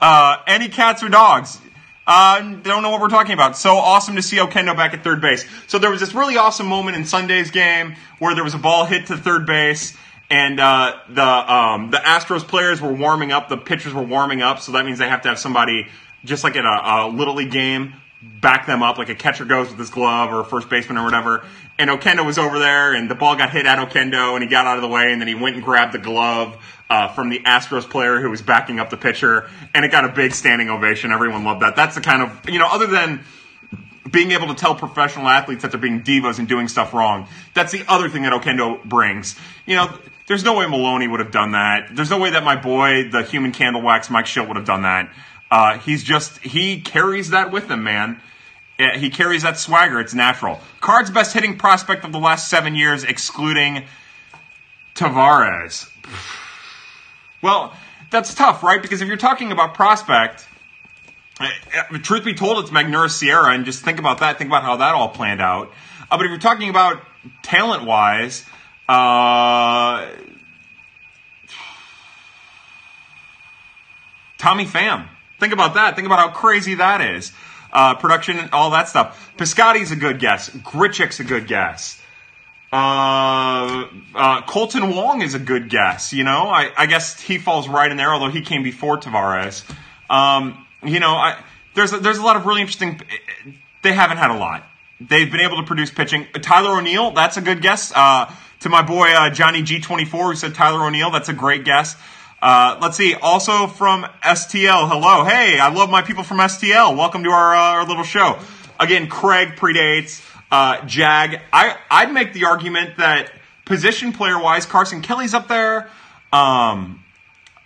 Uh, any cats or dogs? Uh, don't know what we're talking about. So awesome to see Oquendo back at third base. So there was this really awesome moment in Sunday's game where there was a ball hit to third base, and uh, the um, the Astros players were warming up. The pitchers were warming up, so that means they have to have somebody just like in a, a little league game back them up, like a catcher goes with his glove or a first baseman or whatever. And Oquendo was over there, and the ball got hit at Oquendo, and he got out of the way, and then he went and grabbed the glove uh, from the Astros player who was backing up the pitcher, and it got a big standing ovation. Everyone loved that. That's the kind of you know, other than being able to tell professional athletes that they're being divas and doing stuff wrong. That's the other thing that Oquendo brings. You know, there's no way Maloney would have done that. There's no way that my boy, the human candle wax, Mike Shildt, would have done that. Uh, he's just he carries that with him, man. He carries that swagger. It's natural. Card's best hitting prospect of the last seven years, excluding Taveras. Well, that's tough, right? Because if you're talking about prospect, eh, eh, truth be told, it's Magneuris Sierra, and just think about that. Think about how that all planned out. Uh, but if you're talking about talent wise, uh, Tommy Pham. Think about that. Think about how crazy that is. Uh, production, all that stuff. Piscotty's a good guess. Grichuk's a good guess. Uh, uh, Kolten Wong is a good guess. You know, I, I, guess he falls right in there, although he came before Taveras. Um, you know, I, there's a, there's a lot of really interesting. They haven't had a lot. They've been able to produce pitching. Tyler O'Neill, that's a good guess. Uh, to my boy uh, Johnny G24, who said Tyler O'Neill, that's a great guess. Uh, let's see. Also from STL, hello. Hey, I love my people from STL. Welcome to our, uh, our little show. Again, Craig predates uh, Jag. I I'd make the argument that position player wise, Carson Kelly's up there. Um,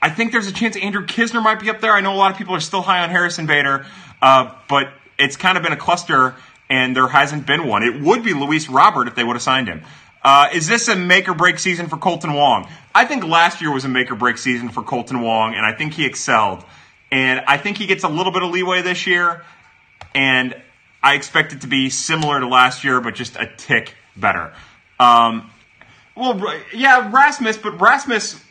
I think there's a chance Andrew Knizner might be up there. I know a lot of people are still high on Harrison Bader, uh, but it's kind of been a cluster, and there hasn't been one. It would be Luis Robert if they would have signed him. Uh, is this a make or break season for Kolten Wong? I think last year was a make or break season for Kolten Wong, and I think he excelled. And I think he gets a little bit of leeway this year, and I expect it to be similar to last year, but just a tick better. Um, well, yeah, Rasmus, but Rasmus,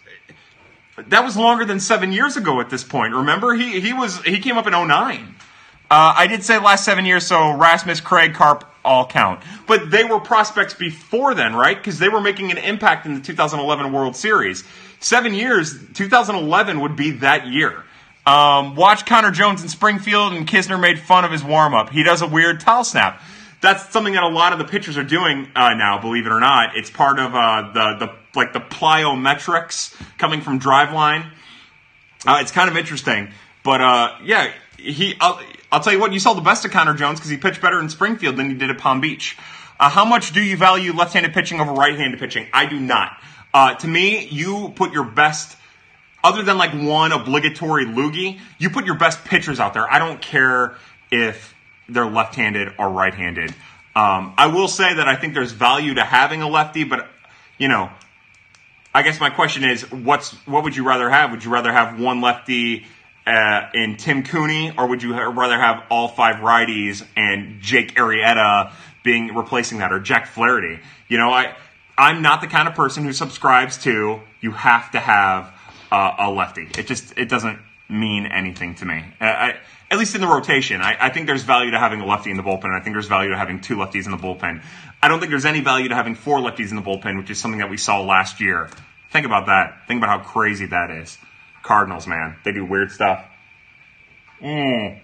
that was longer than seven years ago at this point. Remember, he he was he came up in 09. Uh, I did say last seven years, so Rasmus, Craig, Carp all count. But they were prospects before then, right? Because they were making an impact in the 2011 World Series. Seven years, 2011 would be that year. Um, watch Connor Jones in Springfield, and Knizner made fun of his warm up. He does a weird towel snap. That's something that a lot of the pitchers are doing uh, now. Believe it or not, it's part of uh, the the like the plyometrics coming from Driveline. Uh, it's kind of interesting, but uh, yeah, he. I'll, tell you what, you saw the best of Connor Jones because he pitched better in Springfield than he did at Palm Beach. Uh, how much do you value left-handed pitching over right-handed pitching? I do not. Uh, to me, you put your best other than like one obligatory loogie, you put your best pitchers out there. I don't care if they're left-handed or right-handed. Um, I will say that I think there's value to having a lefty, but you know, I guess my question is, what's what would you rather have? Would you rather have one lefty uh, in Tim Cooney, or would you rather have all five righties and Jake Arrieta being replacing that, or Jack Flaherty? You know, I I'm not the kind of person who subscribes to you have to have uh, a lefty. It just it doesn't mean anything to me. Uh, I, at least in the rotation, I, I, think there's value to having a lefty in the bullpen. I think there's value to having two lefties in the bullpen. I don't think there's any value to having four lefties in the bullpen, which is something that we saw last year. Think about that. Think about how crazy that is. Cardinals, man, they do weird stuff. Mm.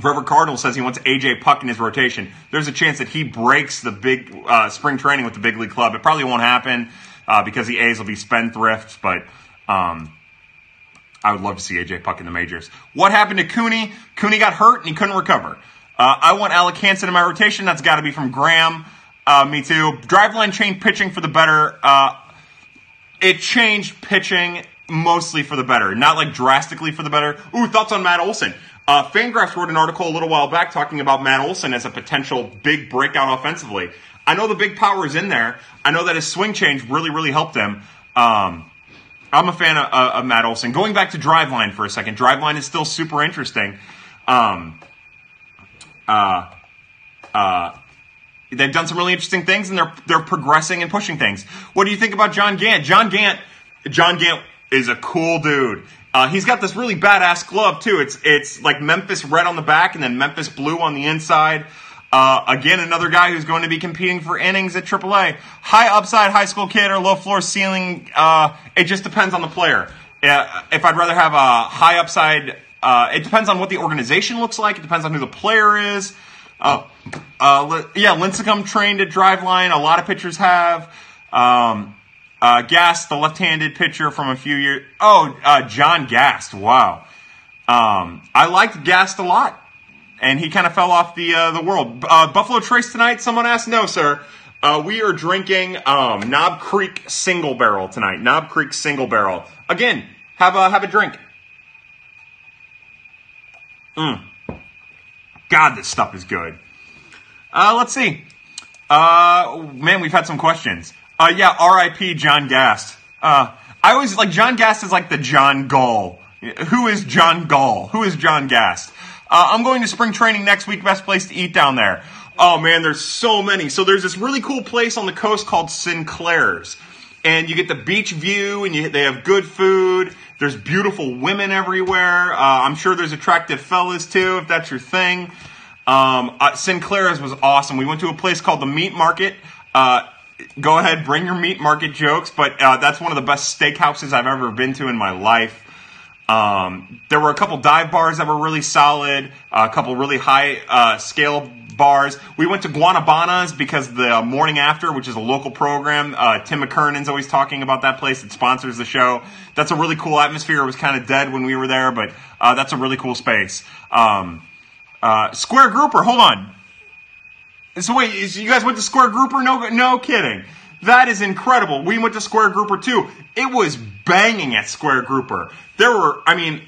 Forever Cardinal says he wants AJ Puk in his rotation. There's a chance that he breaks the big uh, spring training with the big league club. It probably won't happen uh, because the A's will be spendthrifts, but um, I would love to see AJ Puk in the majors. What happened to Cooney? Cooney got hurt and he couldn't recover. Uh, I want Alec Hansen in my rotation. That's got to be from Graham. Uh, me too. Driveline changed pitching for the better. Uh, it changed pitching mostly for the better, not like drastically for the better. Ooh, thoughts on Matt Olson? Uh, Fangraphs wrote an article a little while back talking about Matt Olson as a potential big breakout offensively. I know the big power is in there. I know that his swing change really, really helped him. Um, I'm a fan of, of, Matt Olson. Going back to Driveline for a second, Driveline is still super interesting. Um, uh, uh, they've done some really interesting things, and they're they're progressing and pushing things. What do you think about John Gant? John Gant, John Gant is a cool dude. Uh, he's got this really badass glove too. It's it's like Memphis red on the back and then Memphis blue on the inside. Uh, again, another guy who's going to be competing for innings at AAA. High upside high school kid or low floor ceiling. Uh, it just depends on the player. Uh, if I'd rather have a high upside, uh, it depends on what the organization looks like. It depends on who the player is. Uh, yeah, Lincecum trained at Driveline. A lot of pitchers have. Um, Gast, the left-handed pitcher from a few years. Oh, John Gast. Wow. Um, I liked Gast a lot and he kind of fell off the uh, the world. Uh, Buffalo Trace tonight? Someone asked. No, sir. Uh, we are drinking um, Knob Creek Single Barrel tonight. Knob Creek Single Barrel. Again, have a have a drink. Mm. God, this stuff is good. Uh, let's see. Uh, man, we've had some questions. Uh, yeah, R.I.P. John Gast. Uh, I always like John Gast is like the John Galt. Who is John Galt? Who is John Gast? Uh, I'm going to spring training next week. Best place to eat down there. Oh man, there's so many. So there's this really cool place on the coast called Sinclair's, and you get the beach view, and you, they have good food. There's beautiful women everywhere. Uh, I'm sure there's attractive fellas too, if that's your thing. Um, uh, Sinclair's was awesome. We went to a place called the Meat Market. Uh, go ahead, bring your meat market jokes, but uh, that's one of the best steakhouses I've ever been to in my life. Um, there were a couple dive bars that were really solid, a couple really high uh, scale bars. We went to Guanabanas because the morning after, which is a local program, uh, Tim McKernan's always talking about that place. It sponsors the show. That's a really cool atmosphere. It was kind of dead when we were there, but uh, that's a really cool space. Um, uh, Square Grouper, hold on. So wait, you guys went to Square Grouper? No, no kidding. That is incredible. We went to Square Grouper too. It was banging at Square Grouper. There were, I mean,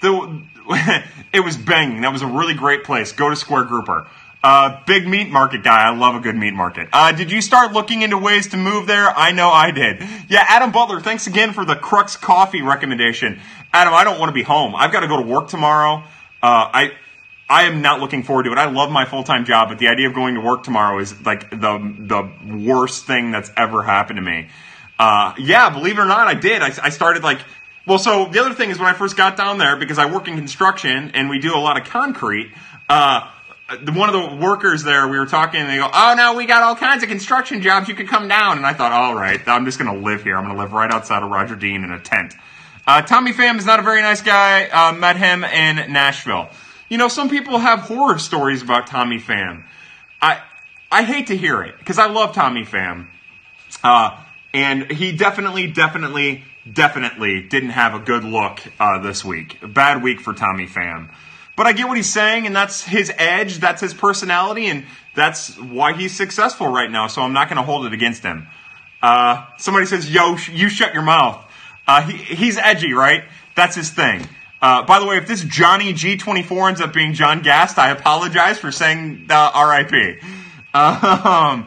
the, it was banging. That was a really great place. Go to Square Grouper. Uh, big meat market guy. I love a good meat market. Uh, did you start looking into ways to move there? I know I did. Yeah, Adam Butler, thanks again for the Crux Coffee recommendation. Adam, I don't want to be home. I've got to go to work tomorrow. Uh, I, I am not looking forward to it. I love my full time job, but the idea of going to work tomorrow is like the the worst thing that's ever happened to me. Uh, yeah, believe it or not, I did. I, I started like well, so the other thing is when I first got down there, because I work in construction and we do a lot of concrete, uh, one of the workers there, we were talking, and they go, "Oh no, we got all kinds of construction jobs. You could come down." And I thought, "All right, I'm just going to live here. I'm going to live right outside of Roger Dean in a tent." Uh, Tommy Pham is not a very nice guy. Uh, met him in Nashville. You know, some people have horror stories about Tommy Pham. I I hate to hear it because I love Tommy Pham, uh, and he definitely, definitely definitely didn't have a good look uh, this week. A bad week for Tommy Pham. But I get what he's saying, and that's his edge, that's his personality, and that's why he's successful right now. So I'm not going to hold it against him. Uh, somebody says, "Yo, sh- you shut your mouth." Uh, he, he's edgy, right? That's his thing. Uh, by the way, if this Johnny G24 ends up being John Gast, I apologize for saying uh, RIP. Um,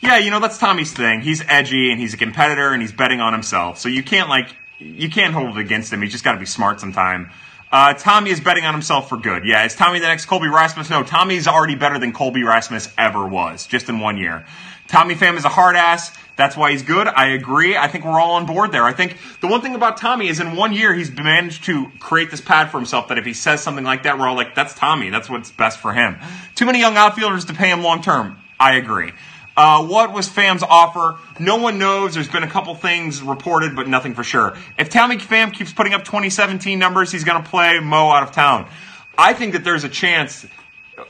yeah, you know, that's Tommy's thing. He's edgy and he's a competitor and he's betting on himself. So you can't like you can't hold it against him. He's just got to be smart sometime. Uh, Tommy is betting on himself for good. Yeah, is Tommy the next Colby Rasmus? No, Tommy's already better than Colby Rasmus ever was, just in one year. Tommy Pham is a hard ass. That's why he's good. I agree. I think we're all on board there. I think the one thing about Tommy is in one year he's managed to create this pad for himself that if he says something like that, we're all like, that's Tommy. That's what's best for him. Too many young outfielders to pay him long term. I agree. Uh, what was Pham's offer? No one knows. There's been a couple things reported, but nothing for sure. If Tommy Pham keeps putting up 2017 numbers, he's going to play Mo out of town. I think that there's a chance.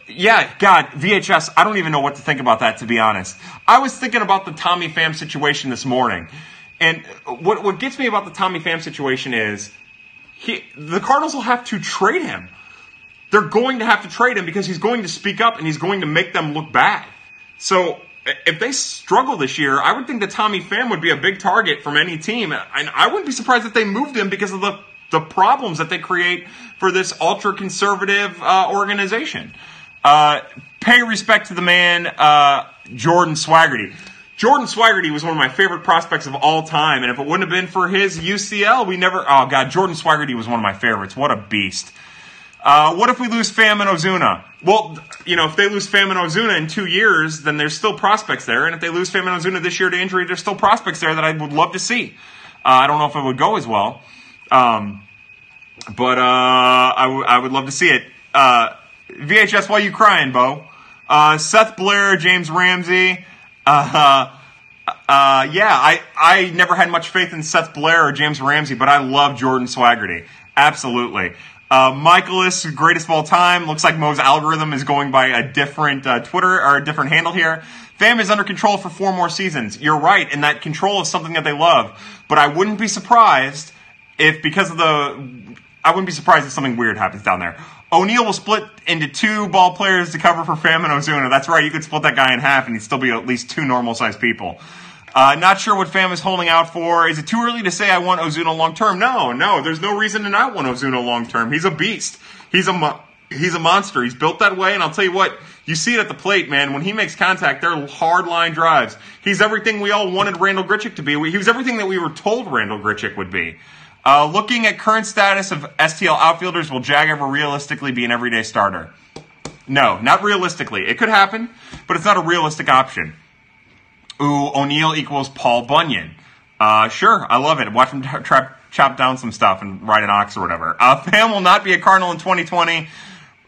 Yeah, God, VHS, I don't even know what to think about that, to be honest. I was thinking about the Tommy Pham situation this morning. And what, what gets me about the Tommy Pham situation is he, the Cardinals will have to trade him. They're going to have to trade him because he's going to speak up and he's going to make them look bad. So if they struggle this year, I would think that Tommy Pham would be a big target from any team, and I wouldn't be surprised if they moved him because of the the problems that they create for this ultra conservative uh, organization. Uh, pay respect to the man, uh, Jordan Swagerty. Jordan Swagerty was one of my favorite prospects of all time, and if it wouldn't have been for his UCL, we never. Oh God, Jordan Swagerty was one of my favorites. What a beast! Uh, what if we lose Pham and Ozuna? Well, you know, if they lose Pham and Ozuna in two years, then there's still prospects there. And if they lose Pham and Ozuna this year to injury, there's still prospects there that I would love to see. Uh, I don't know if it would go as well. Um, but uh, I, w- I would love to see it. Uh, VHS, why you crying, Bo? Uh, Seth Blair, James Ramsey. Uh, uh, yeah, I, I never had much faith in Seth Blair or James Ramsey, but I love Jordan Swagerty. Absolutely. Uh, Mikolas, greatest of all time. Looks like Mo's algorithm is going by a different uh, Twitter or a different handle here. Pham is under control for four more seasons. You're right, and that control is something that they love. But I wouldn't be surprised if, because of the, I wouldn't be surprised if something weird happens down there. O'Neill will split into two ball players to cover for Pham and Ozuna. That's right, you could split that guy in half, and he'd still be at least two normal sized people. Uh, not sure what Pham is holding out for. Is it too early to say I want Ozuna long term? No, no. There's no reason to not want Ozuna long term. He's a beast. He's a mo- he's a monster. He's built that way, and I'll tell you what. You see it at the plate, man. When he makes contact, they're hard line drives. He's everything we all wanted Randall Grichuk to be. He was everything that we were told Randall Grichuk would be. Uh, looking at current status of STL outfielders, will Jag ever realistically be an everyday starter? No, not realistically. It could happen, but it's not a realistic option. Ooh, O'Neill equals Paul Bunyan. Uh, sure, I love it. Watch him tra- chop down some stuff and ride an ox or whatever. Uh, will not be a Cardinal in 2020.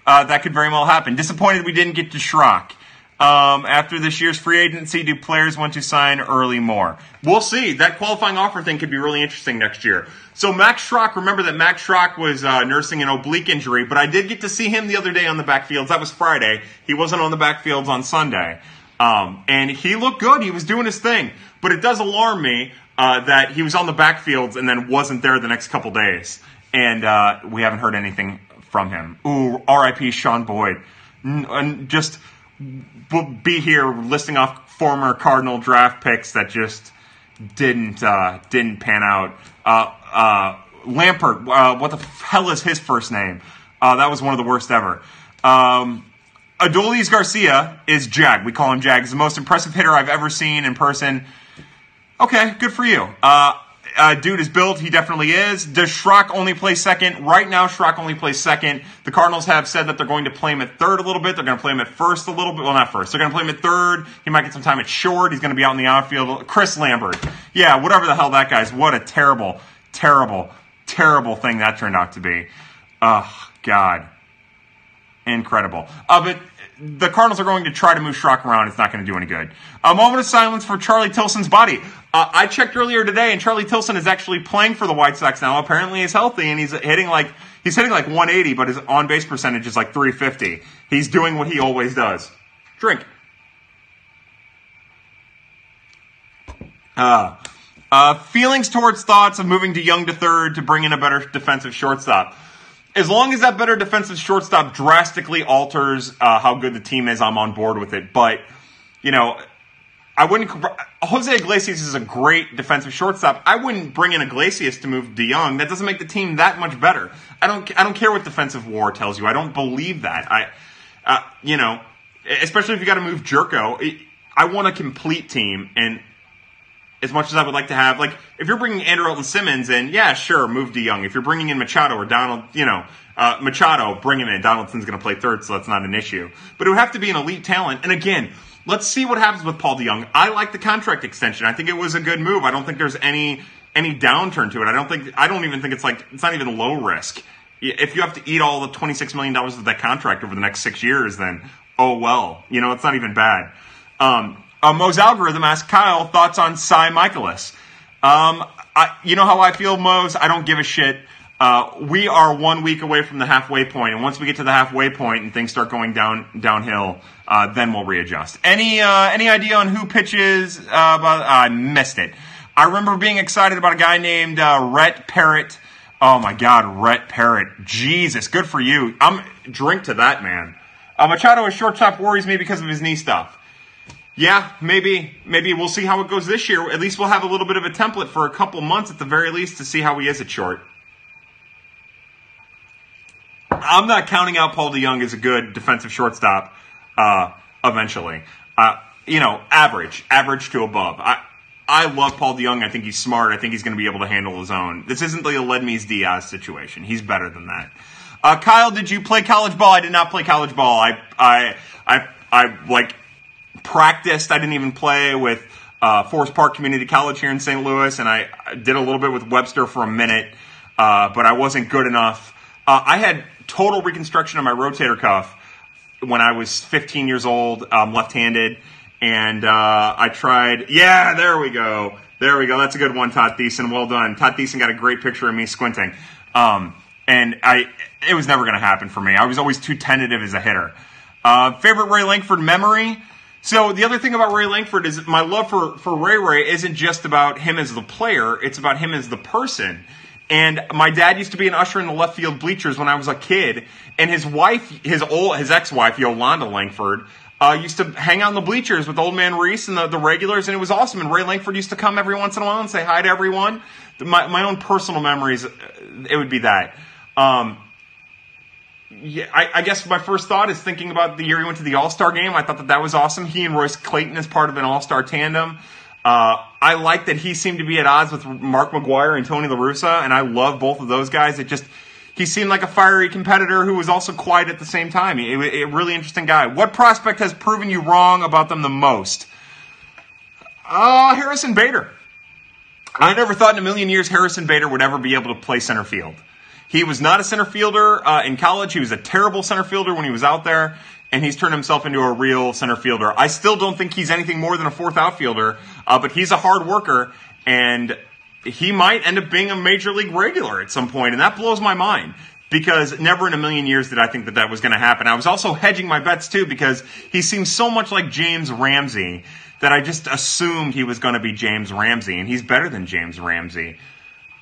Uh, that could very well happen. Disappointed we didn't get to Schrock. Um, after this year's free agency, do players want to sign early more? We'll see. That qualifying offer thing could be really interesting next year. So Max Schrock, remember that Max Schrock was uh, nursing an oblique injury, but I did get to see him the other day on the backfields. That was Friday. He wasn't on the backfields on Sunday. Um, and he looked good. He was doing his thing. But it does alarm me uh, that he was on the backfields and then wasn't there the next couple days. And uh, we haven't heard anything from him. Ooh, R.I.P. Sean Boyd. And just we'll be here listing off former Cardinal draft picks that just didn't uh, didn't pan out. Uh, uh, Lambert, uh, what the hell is his first name? That was one of the worst ever. Um, Adolis Garcia is Jag. We call him Jag. He's the most impressive hitter I've ever seen in person. Okay, good for you. Uh, uh, dude is built. He definitely is. Does Schrock only play second? Right now, Schrock only plays second. The Cardinals have said that they're going to play him at third a little bit. They're going to play him at first a little bit. Well, not first. They're going to play him at third. He might get some time at short. He's going to be out in the outfield. Chris Lambert. Yeah, whatever the hell that guy's. What a terrible, terrible, terrible thing that turned out to be. Oh, God. Incredible. Uh, but the Cardinals are going to try to move Schrock around. It's not going to do any good. A moment of silence for Charlie Tilson's body. Uh, I checked earlier today, and Charlie Tilson is actually playing for the White Sox now. Apparently, he's healthy, and he's hitting like he's hitting like 180, but his on base percentage is like 350. He's doing what he always does. Drink. Uh, uh, feelings towards thoughts of moving to Young to third to bring in a better defensive shortstop as long as that better defensive shortstop drastically alters uh, how good the team is, I'm on board with it. But you know, I wouldn't. Jose Iglesias is a great defensive shortstop. I wouldn't bring in Iglesias to move DeJong. That doesn't make the team that much better. I don't. I don't care what defensive WAR tells you. I don't believe that. I, uh, you know, especially if you got to move Gyorko. I want a complete team, and as much as I would like to have, like, if you're bringing Andrew Andrelton Simmons in, yeah, sure, move DeJong. If you're bringing in Machado or Donald, you know, uh, Machado, bring him in. Donaldson's going to play third, so that's not an issue. But it would have to be an elite talent. And again, let's see what happens with Paul DeJong. I like the contract extension. I think it was a good move. I don't think there's any any downturn to it. I don't think. I don't even think it's like it's not even low risk. If you have to eat all the twenty six million dollars of that contract over the next six years, then oh well. You know, it's not even bad. Um, uh, Mo's algorithm asked Kyle thoughts on Cy Mikolas. Um, I, you know how I feel, Mose. I don't give a shit. Uh, we are one week away from the halfway point, and once we get to the halfway point and things start going down downhill, uh, then we'll readjust. Any uh, any idea on who pitches? Uh, I missed it. I remember being excited about a guy named uh, Rhett Parrott. Oh my God, Rhett Parrott! Jesus, good for you. I'm drink to that man. Uh, Machado is shortstop worries me because of his knee stuff yeah, maybe maybe we'll see how it goes this year. At least we'll have a little bit of a template for a couple months at the very least to see how he is at short. I'm not counting out Paul DeJong as a good defensive shortstop. Uh, eventually, uh, you know, average, average to above. I I love Paul DeJong. I think he's smart. I think he's going to be able to handle his own. This isn't like a Ledmys Diaz situation. He's better than that. Uh, Kyle, did you play college ball? I did not play college ball. I I I I like practiced. I didn't even play with uh, Forest Park Community College here in St. Louis, and I did a little bit with Webster for a minute, uh, but I wasn't good enough. Uh, I had total reconstruction of my rotator cuff when I was 15 years old, um, left-handed, and uh, I tried. Yeah, there we go. There we go. That's a good one, Todd Thiessen. Well done. Todd Thiessen got a great picture of me squinting. Um, and I, it was never going to happen for me. I was always too tentative as a hitter. Uh, favorite Ray Lankford memory? So the other thing about Ray Lankford is my love for, for Ray Ray isn't just about him as the player, it's about him as the person. And my dad used to be an usher in the left field bleachers when I was a kid, and his wife, his old, his ex-wife Yolanda Lankford, uh, used to hang out in the bleachers with old man Reese and the, the regulars, and it was awesome. And Ray Lankford used to come every once in a while and say hi to everyone. My, my own personal memories, uh, it would be that. Um, yeah, I, I, guess my first thought is thinking about the year he went to the All Star game. I thought that that was awesome. He and Royce Clayton as part of an All Star tandem. Uh, I like that he seemed to be at odds with Mark McGwire and Tony La Russa, and I love both of those guys. It just he seemed like a fiery competitor who was also quiet at the same time. A, really interesting guy. What prospect has proven you wrong about them the most? Uh, Harrison Bader. I never thought in a million years Harrison Bader would ever be able to play center field. He was not a center fielder uh, in college. He was a terrible center fielder when he was out there. and he's turned himself into a real center fielder. I still don't think he's anything more than a fourth outfielder, uh, but he's a hard worker, and he might end up being a major league regular at some point, and that blows my mind because never in a million years did I think that that was going to happen. I was also hedging my bets too because he seems so much like James Ramsey that I just assumed he was going to be James Ramsey, and he's better than James Ramsey.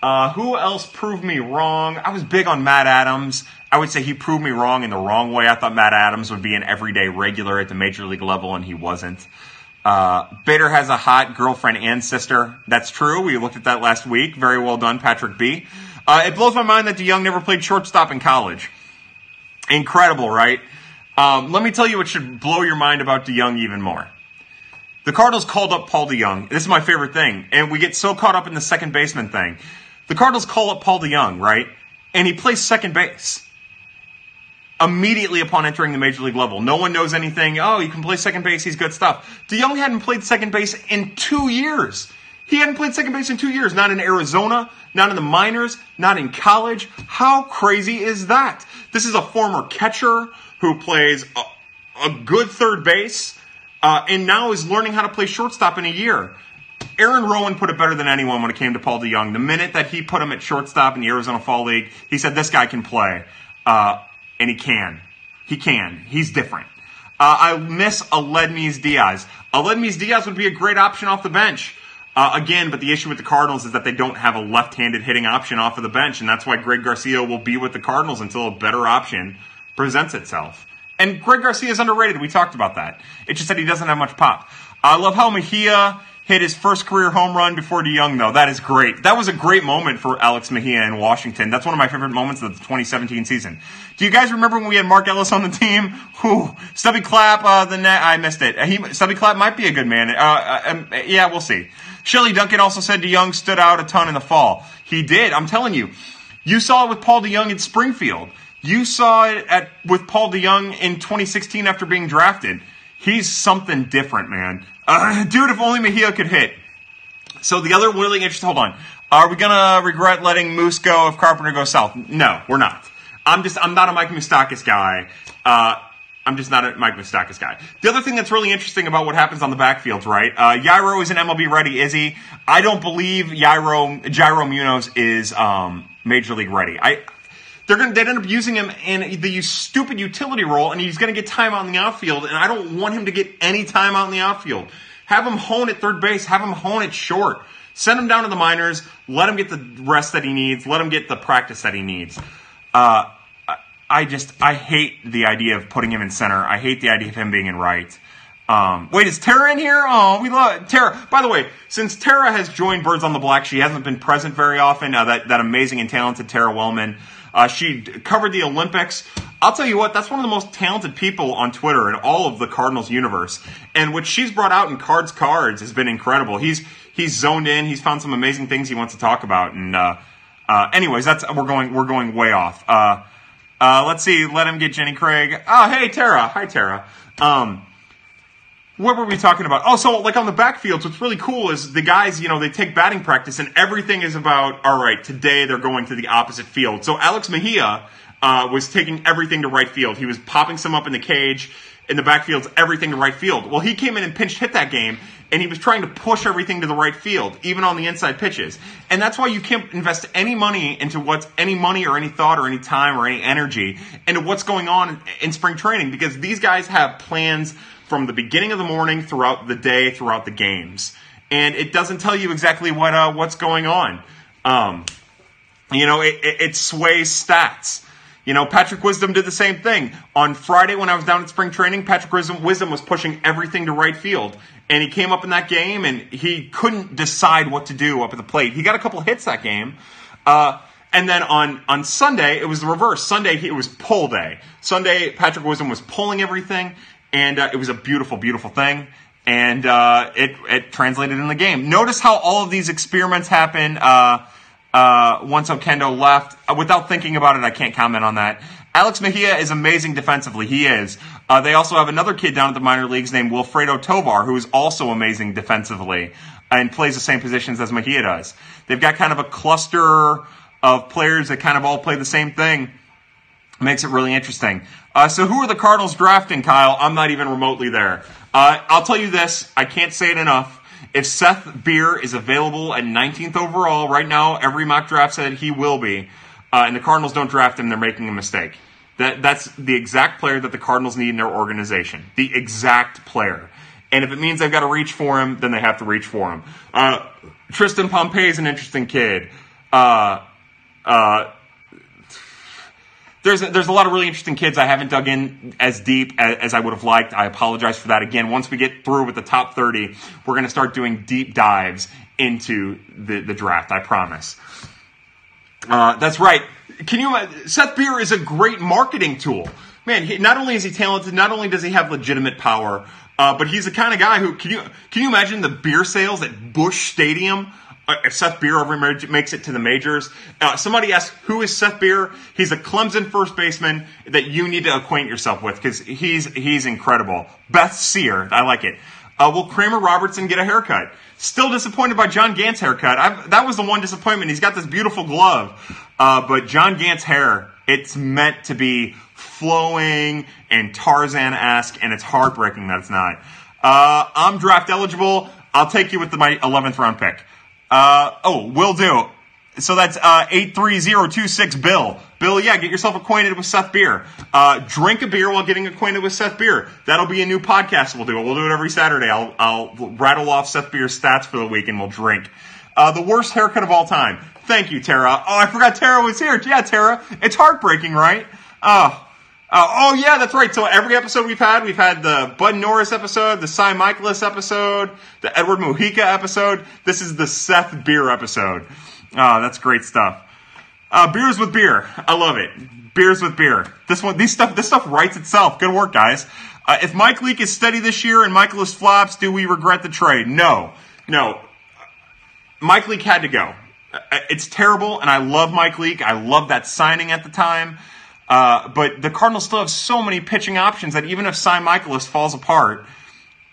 Uh, who else proved me wrong? I was big on Matt Adams. I would say he proved me wrong in the wrong way. I thought Matt Adams would be an everyday regular at the major league level, and he wasn't. Uh, Bader has a hot girlfriend and sister. That's true. We looked at that last week. Very well done, Patrick B. Uh, it blows my mind that DeJong never played shortstop in college. Incredible, right? Um, let me tell you what should blow your mind about DeJong even more. The Cardinals called up Paul DeJong. This is my favorite thing, and we get so caught up in the second baseman thing. The Cardinals call up Paul DeJong, right? And he plays second base immediately upon entering the major league level. No one knows anything. Oh, he can play second base. He's good stuff. DeJong hadn't played second base in two years. He hadn't played second base in two years. Not in Arizona, not in the minors, not in college. How crazy is that? This is a former catcher who plays a, a good third base uh, and now is learning how to play shortstop in a year. Aaron Rowand put it better than anyone when it came to Paul DeJong. The minute that he put him at shortstop in the Arizona Fall League, he said, This guy can play. Uh, and he can. He can. He's different. Uh, I miss Aledmys Diaz. Aledmys Diaz would be a great option off the bench. Uh, again, but the issue with the Cardinals is that they don't have a left-handed hitting option off of the bench, and that's why Greg Garcia will be with the Cardinals until a better option presents itself. And Greg Garcia is underrated. We talked about that. It's just that he doesn't have much pop. I love how Mejia hit his first career home run before DeJong, though. That is great. That was a great moment for Alex Mejia in Washington. That's one of my favorite moments of the 2017 season. Do you guys remember when we had Mark Ellis on the team? Who Stubby Clapp, uh, the net, I missed it. He, Stubby Clapp might be a good man. Uh, uh, um, yeah, we'll see. Shelley Duncan also said DeJong stood out a ton in the fall. He did. I'm telling you. You saw it with Paul DeJong in Springfield. You saw it at with Paul DeJong in 2016 after being drafted. He's something different, man. Uh, dude, if only Mejia could hit. So the other really interesting. Hold on. Are we gonna regret letting Moose go if Carpenter goes south? No, we're not. I'm just I'm not a Mike Moustakas guy. Uh, I'm just not a Mike Moustakas guy. The other thing that's really interesting about what happens on the backfields, right? Uh, Jairo is an MLB ready, is he? I don't believe Yairo Jairo Munoz is um, major league ready. I they're going to end up using him in the stupid utility role, and he's going to get time out in the outfield. And I don't want him to get any time out in the outfield. Have him hone at third base. Have him hone at short. Send him down to the minors. Let him get the rest that he needs. Let him get the practice that he needs. Uh, I just I hate the idea of putting him in center. I hate the idea of him being in right. Um, wait, is Tara in here? Oh, we love Tara. By the way, since Tara has joined Birds on the Black, she hasn't been present very often. Uh, that that amazing and talented Tara Wellman. Uh, she covered the Olympics. I'll tell you what, that's one of the most talented people on Twitter in all of the Cardinals universe. And what she's brought out in Cards Cards has been incredible. He's he's zoned in. He's found some amazing things he wants to talk about. And uh, uh, anyways, that's we're going we're going way off. Uh, uh, let's see. Let him get Jenny Craig. Oh, hey Tara. Hi Tara. Um, what were we talking about? Oh, so like on the backfields, what's really cool is the guys, you know, they take batting practice and everything is about, all right, today they're going to the opposite field. So Alex Mejia uh, was taking everything to right field. He was popping some up in the cage, in the backfields, everything to right field. Well, he came in and pinched hit that game, and he was trying to push everything to the right field, even on the inside pitches. And that's why you can't invest any money into what's any money or any thought or any time or any energy into what's going on in, in spring training because these guys have plans from the beginning of the morning throughout the day, throughout the games, and it doesn't tell you exactly what uh, what's going on. Um, you know, it, it, it sways stats. You know, Patrick Wisdom did the same thing. On Friday when I was down at spring training, Patrick Wisdom, was pushing everything to right field. And he came up in that game and he couldn't decide what to do up at the plate. He got a couple hits that game. Uh, and then on, on Sunday, it was the reverse. Sunday, it was pull day. Sunday, Patrick Wisdom was pulling everything and uh, it was a beautiful, beautiful thing. And uh, it it translated in the game. Notice how all of these experiments happen uh, uh once Oquendo left. Uh, without thinking about it, I can't comment on that. Alex Mejia is amazing defensively. He is. Uh, they also have another kid down at the minor leagues named Wilfredo Tovar, who is also amazing defensively and plays the same positions as Mejia does. They've got kind of a cluster of players that kind of all play the same thing. Makes it really interesting. Uh, so, who are the Cardinals drafting, Kyle? I'm not even remotely there. Uh, I'll tell you this I can't say it enough. If Seth Beer is available at 19th overall, right now, every mock draft said he will be, uh, and the Cardinals don't draft him, they're making a mistake. That, that's the exact player that the Cardinals need in their organization. The exact player. And if it means they've got to reach for him, then they have to reach for him. Uh, Tristan Pompey is an interesting kid. Uh, uh, there's a, there's a lot of really interesting kids. I haven't dug in as deep as, as, I would have liked. I apologize for that. Again, once we get through with the top 30, we're going to start doing deep dives into the, the draft. I promise. Uh, that's right. Can you? Seth Beer is a great marketing tool. Man, he, not only is he talented, not only does he have legitimate power, uh, but he's the kind of guy who can you can you imagine the beer sales at Busch Stadium? Uh, if Seth Beer ever makes it to the majors, uh, somebody asked who is Seth Beer. He's a Clemson first baseman that you need to acquaint yourself with because he's he's incredible. Beth Sear, I like it. Uh, will Kramer Robertson get a haircut? Still disappointed by John Gant's haircut. I've, that was the one disappointment. He's got this beautiful glove, uh, but John Gant's hair, it's meant to be flowing and Tarzan esque, and it's heartbreaking that it's not. Uh, I'm draft eligible. I'll take you with the, my 11th round pick. Uh, oh, will do. So that's uh, 83026 Bill. Bill, yeah, get yourself acquainted with Seth Beer. Uh, drink a beer while getting acquainted with Seth Beer. That'll be a new podcast we'll do. We'll do it every Saturday. I'll, I'll rattle off Seth Beer's stats for the week and we'll drink. Uh, the worst haircut of all time. Thank you, Tara. Oh, I forgot Tara was here. Yeah, Tara. It's heartbreaking, right? Oh, uh, oh yeah, that's right. So every episode we've had, we've had the Bud Norris episode, the Cy Mikolas episode, the Edward Mujica episode. This is the Seth Beer episode. Oh, that's great stuff. Uh, beers with beer, I love it. Beers with beer. This one, these stuff, this stuff writes itself. Good work, guys. Uh, if Mike Leake is steady this year and Mikolas flops, do we regret the trade? No, no. Mike Leake had to go. Uh, it's terrible, and I love Mike Leake. I love that signing at the time. Uh, but the Cardinals still have so many pitching options that even if Cy Mikolas falls apart,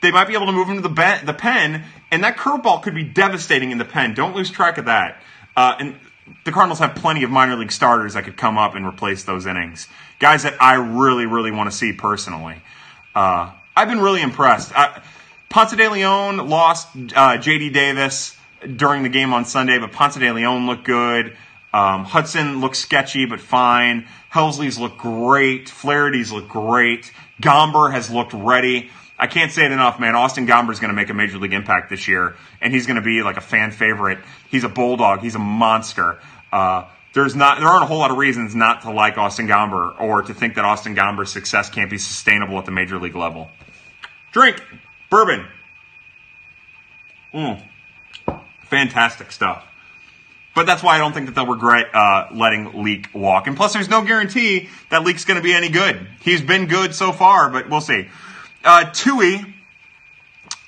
they might be able to move him to the, the pen, and that curveball could be devastating in the pen. Don't lose track of that. Uh, and the Cardinals have plenty of minor league starters that could come up and replace those innings. Guys that I really, really want to see personally. Uh, I've been really impressed. Uh, Ponce de Leon lost uh, J.D. Davis during the game on Sunday, but Ponce de Leon looked good. Um, Hudson looked sketchy, but fine. Helsley's look great. Flaherty's look great. Gomber has looked ready. I can't say it enough, man. Austin Gomber is going to make a major league impact this year, and he's going to be like a fan favorite. He's a bulldog. He's a monster. Uh, there's not there aren't a whole lot of reasons not to like Austin Gomber or to think that Austin Gomber's success can't be sustainable at the major league level. Drink bourbon. Mm. Fantastic stuff. But that's why I don't think that they'll regret uh, letting Leake walk. And plus, there's no guarantee that Leake's going to be any good. He's been good so far, but we'll see. Uh, Tui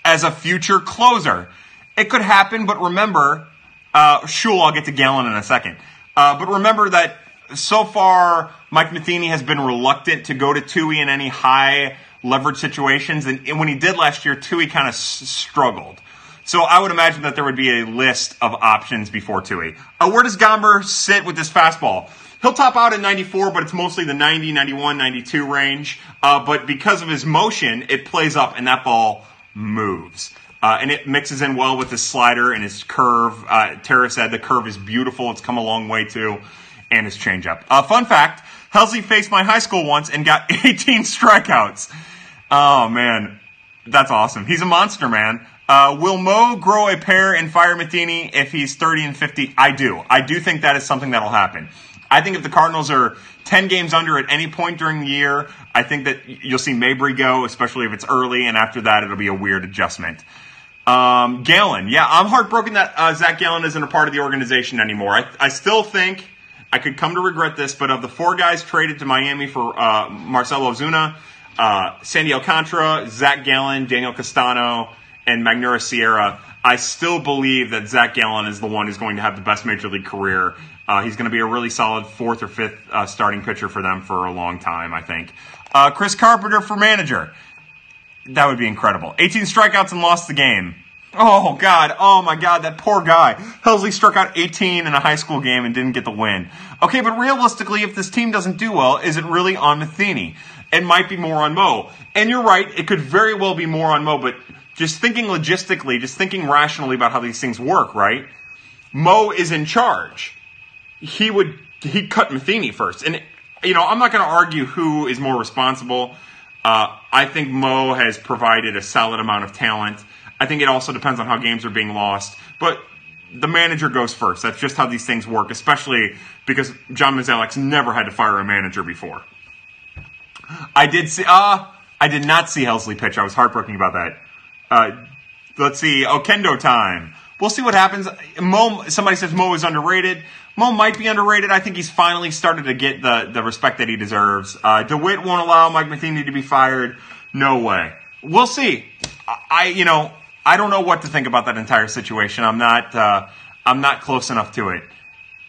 as a future closer. It could happen, but remember, uh, Shul, I'll get to Gallen in a second. Uh, but remember that so far, Mike Matheny has been reluctant to go to Tui in any high leverage situations. And when he did last year, Tui kind of s- struggled. So I would imagine that there would be a list of options before Tui. Uh, where does Gomber sit with this fastball? He'll top out at 94, but it's mostly the 90, 91, 92 range. Uh, but because of his motion, it plays up and that ball moves. Uh, and it mixes in well with his slider and his curve. Uh, Tara said the curve is beautiful. It's come a long way too. And his changeup. Uh, fun fact, Helsley faced my high school once and got 18 strikeouts. Oh man, that's awesome. He's a monster, man. Uh, will Mo grow a pair and fire Matheny if he's 30 and 50? I do. I do think that is something that'll happen. I think if the Cardinals are 10 games under at any point during the year, I think that you'll see Mabry go, especially if it's early, and after that, it'll be a weird adjustment. Um, Gallen, yeah, I'm heartbroken that uh, Zach Gallen isn't a part of the organization anymore. I, I still think I could come to regret this, but of the four guys traded to Miami for uh, Marcell Ozuna, uh, Sandy Alcantara, Zach Gallen, Daniel Castano, and Magneuris Sierra, I still believe that Zach Gallen is the one who's going to have the best major league career. Uh, he's going to be a really solid fourth or fifth uh, starting pitcher for them for a long time, I think. Uh, Chris Carpenter for manager. That would be incredible. 18 strikeouts and lost the game. Oh God! Oh my God! That poor guy. Helsley struck out 18 in a high school game and didn't get the win. Okay, but realistically, if this team doesn't do well, is it really on Matheny? It might be more on Mo. And you're right; it could very well be more on Mo. But just thinking logistically, just thinking rationally about how these things work, right? Mo is in charge. He would he cut Matheny first, and you know I'm not going to argue who is more responsible. Uh, I think Mo has provided a solid amount of talent. I think it also depends on how games are being lost. But the manager goes first. That's just how these things work, especially because John Mozeliak's never had to fire a manager before. I did see. Uh, I did not see Helsley pitch. I was heartbroken about that. Uh, let's see. Oquendo time. We'll see what happens. Mo. Somebody says Mo is underrated. Mo might be underrated. I think he's finally started to get the the respect that he deserves. Uh, Dewitt won't allow Mike Matheny to be fired. No way. We'll see. I, you know, I don't know what to think about that entire situation. I'm not uh, I'm not close enough to it.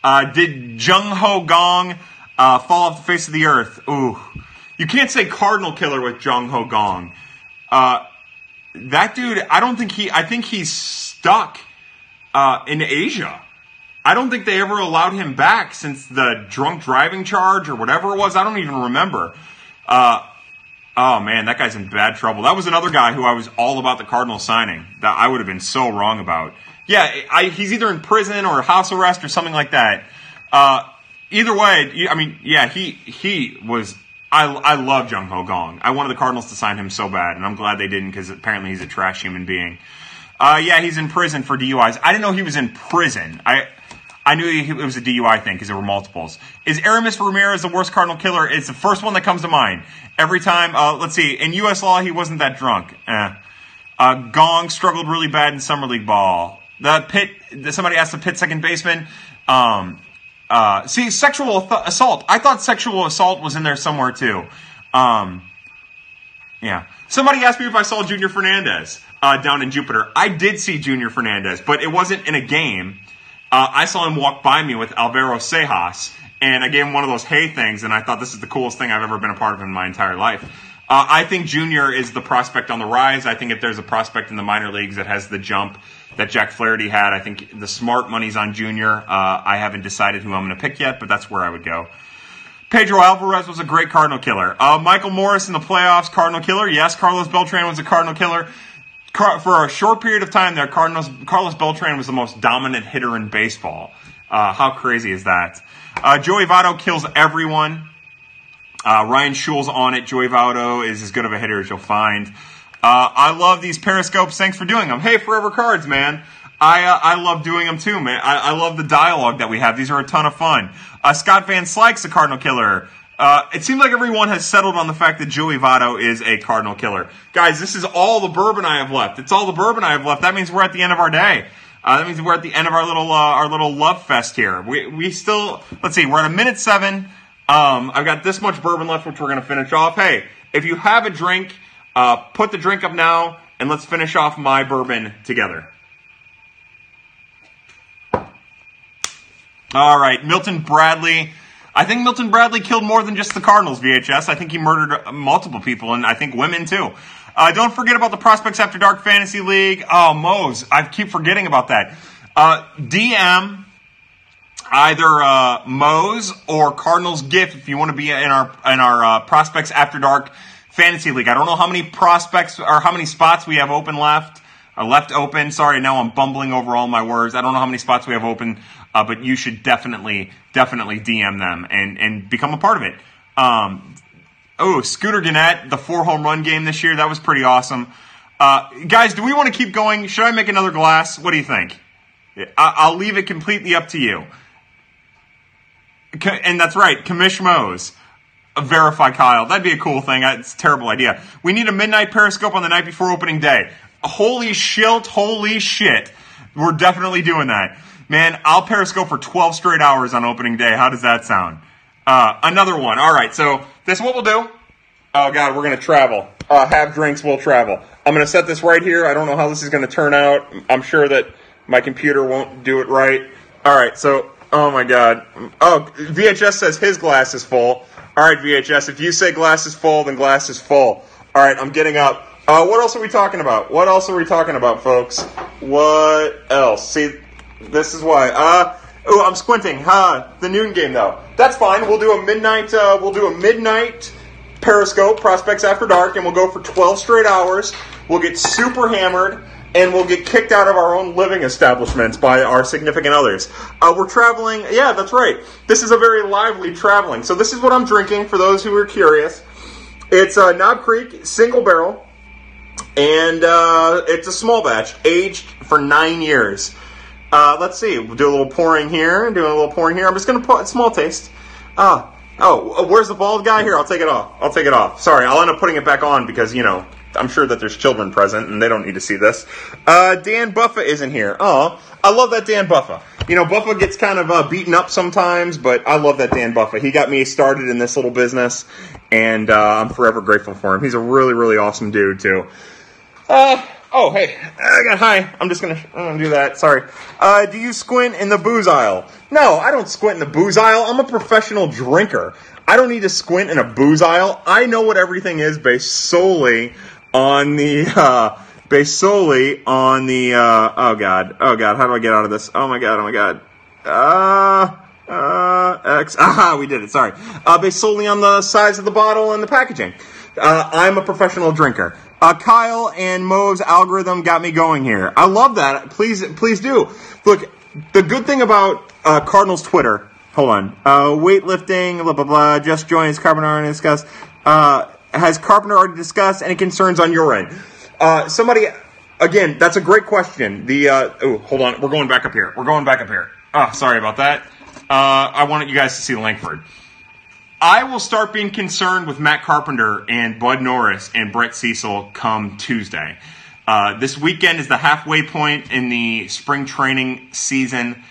Uh, did Jung Ho Kang uh, fall off the face of the earth? Ooh, you can't say Cardinal killer with Jung Ho Kang. Uh, that dude, I don't think he. I think he's stuck uh, in Asia. I don't think they ever allowed him back since the drunk driving charge or whatever it was. I don't even remember. Uh, Oh man, that guy's in bad trouble. That was another guy who I was all about the Cardinal signing. That I would have been so wrong about. Yeah, I, he's either in prison or house arrest or something like that. Uh, either way, I mean, yeah, he he was. I I love Jung Ho Kang. I wanted the Cardinals to sign him so bad, and I'm glad they didn't because apparently he's a trash human being. Uh, yeah, he's in prison for DUIs. I didn't know he was in prison. I I knew it was a DUI thing because there were multiples. Is Aramis Ramirez the worst Cardinal killer? It's the first one that comes to mind. Every time, uh, let's see, in U.S. law, he wasn't that drunk. Eh. Uh, Kang struggled really bad in Summer League ball. The pit, somebody asked the pit second baseman. Um, uh, see, sexual th- assault. I thought sexual assault was in there somewhere too. Um, yeah. Somebody asked me if I saw Junior Fernandez uh, down in Jupiter. I did see Junior Fernandez, but it wasn't in a game. Uh, I saw him walk by me with Alvaro Seijas, and I gave him one of those hey things, and I thought this is the coolest thing I've ever been a part of in my entire life. Uh, I think Junior is the prospect on the rise. I think if there's a prospect in the minor leagues that has the jump that Jack Flaherty had, I think the smart money's on Junior. Uh, I haven't decided who I'm going to pick yet, but that's where I would go. Pedro Alvarez was a great Cardinal killer. Uh, Michael Morse in the playoffs, Cardinal killer. Yes, Carlos Beltran was a Cardinal killer. Car- for a short period of time there, Cardinals, Carlos Beltran was the most dominant hitter in baseball. Uh, how crazy is that? Uh, Joey Votto kills everyone. Uh, Ryan Schuhl's on it. Joey Votto is as good of a hitter as you'll find. Uh, I love these periscopes. Thanks for doing them. Hey, Forever Cards, man. I, uh, I love doing them too, man. I, I, love the dialogue that we have. These are a ton of fun. Uh, Scott Van Slyke's a Cardinal killer. Uh, it seems like everyone has settled on the fact that Joey Votto is a Cardinal killer. Guys, this is all the bourbon I have left. It's all the bourbon I have left. That means we're at the end of our day. Uh, that means we're at the end of our little uh, our little love fest here. We we still let's see, we're at a minute seven. Um, I've got this much bourbon left, which we're gonna finish off. Hey, if you have a drink, uh, put the drink up now, and let's finish off my bourbon together. All right, Milton Bradley. I think Milton Bradley killed more than just the Cardinals, VHS. I think he murdered multiple people, and I think women too. Uh, don't forget about the Prospects After Dark Fantasy League. Oh, Mose. I keep forgetting about that. Uh, DM either uh, Mose or Cardinals GIF if you want to be in our in our uh, Prospects After Dark Fantasy League. I don't know how many prospects or how many spots we have open left. Uh, left open. Sorry, now I'm bumbling over all my words. I don't know how many spots we have open, uh, but you should definitely definitely DM them and and become a part of it. Um, oh, Scooter Gennett, the four home run game this year, that was pretty awesome. Uh, guys, do we want to keep going? Should I make another glass? What do you think? I- will leave it completely up to you. And that's right, Commish Mose. Verify Kyle. That'd be a cool thing. It's a terrible idea. We need a midnight periscope on the night before opening day. Holy shit, holy shit. We're definitely doing that. Man, I'll Periscope for 12 straight hours on opening day. How does that sound? Uh, another one. All right, so this is what we'll do. Oh, God, we're going to travel. Uh, have drinks, we'll travel. I'm going to set this right here. I don't know how this is going to turn out. I'm sure that my computer won't do it right. All right, so, oh my God. Oh, VHS says his glass is full. All right, VHS, if you say glass is full, then glass is full. All right, I'm getting up. Uh, what else are we talking about? What else are we talking about, folks? What else? See, this is why. Uh, oh, I'm squinting. Huh? The noon game, though. That's fine. We'll do a midnight. Uh, we'll do a midnight Periscope prospects after dark, and we'll go for 12 straight hours. We'll get super hammered and we'll get kicked out of our own living establishments by our significant others. Uh, we're traveling. Yeah, that's right. This is a very lively traveling. So this is what I'm drinking for those who are curious. It's a Knob Creek single barrel, and uh, it's a small batch, aged for nine years. Uh, let's see. We'll do a little pouring here, doing a little pouring here. I'm just to put a small taste. Uh, oh, where's the bald guy? Here, I'll take it off. I'll take it off. Sorry, I'll end up putting it back on because, you know, I'm sure that there's children present and they don't need to see this. Uh, Dan Buffa isn't here. Oh, I love that Dan Buffa. You know, Buffa gets kind of uh, beaten up sometimes, but I love that Dan Buffa. He got me started in this little business, and uh, I'm forever grateful for him. He's a really, really awesome dude too. Uh, oh, hey, I got hi. I'm just gonna, I'm gonna do that. Sorry. Uh, do you squint in the booze aisle? No, I don't squint in the booze aisle. I'm a professional drinker. I don't need to squint in a booze aisle. I know what everything is based solely on the uh, based solely on the uh, oh god oh god how do I get out of this? Oh my god oh my god. Uh uh X aha we did it sorry. Uh, based solely on the size of the bottle and the packaging. Uh, I'm a professional drinker. Uh, Kyle and Mo's algorithm got me going here. I love that. Please please do. Look the good thing about uh, Cardinals Twitter hold on uh, weightlifting blah blah blah just joins carbonara and discuss uh, has Carpenter already discussed any concerns on your end? Uh, somebody, again, that's a great question. The uh, oh, hold on, we're going back up here. We're going back up here. Oh, sorry about that. Uh, I wanted you guys to see Lankford. I will start being concerned with Matt Carpenter and Bud Norris and Brett Cecil come Tuesday. Uh, this weekend is the halfway point in the spring training season,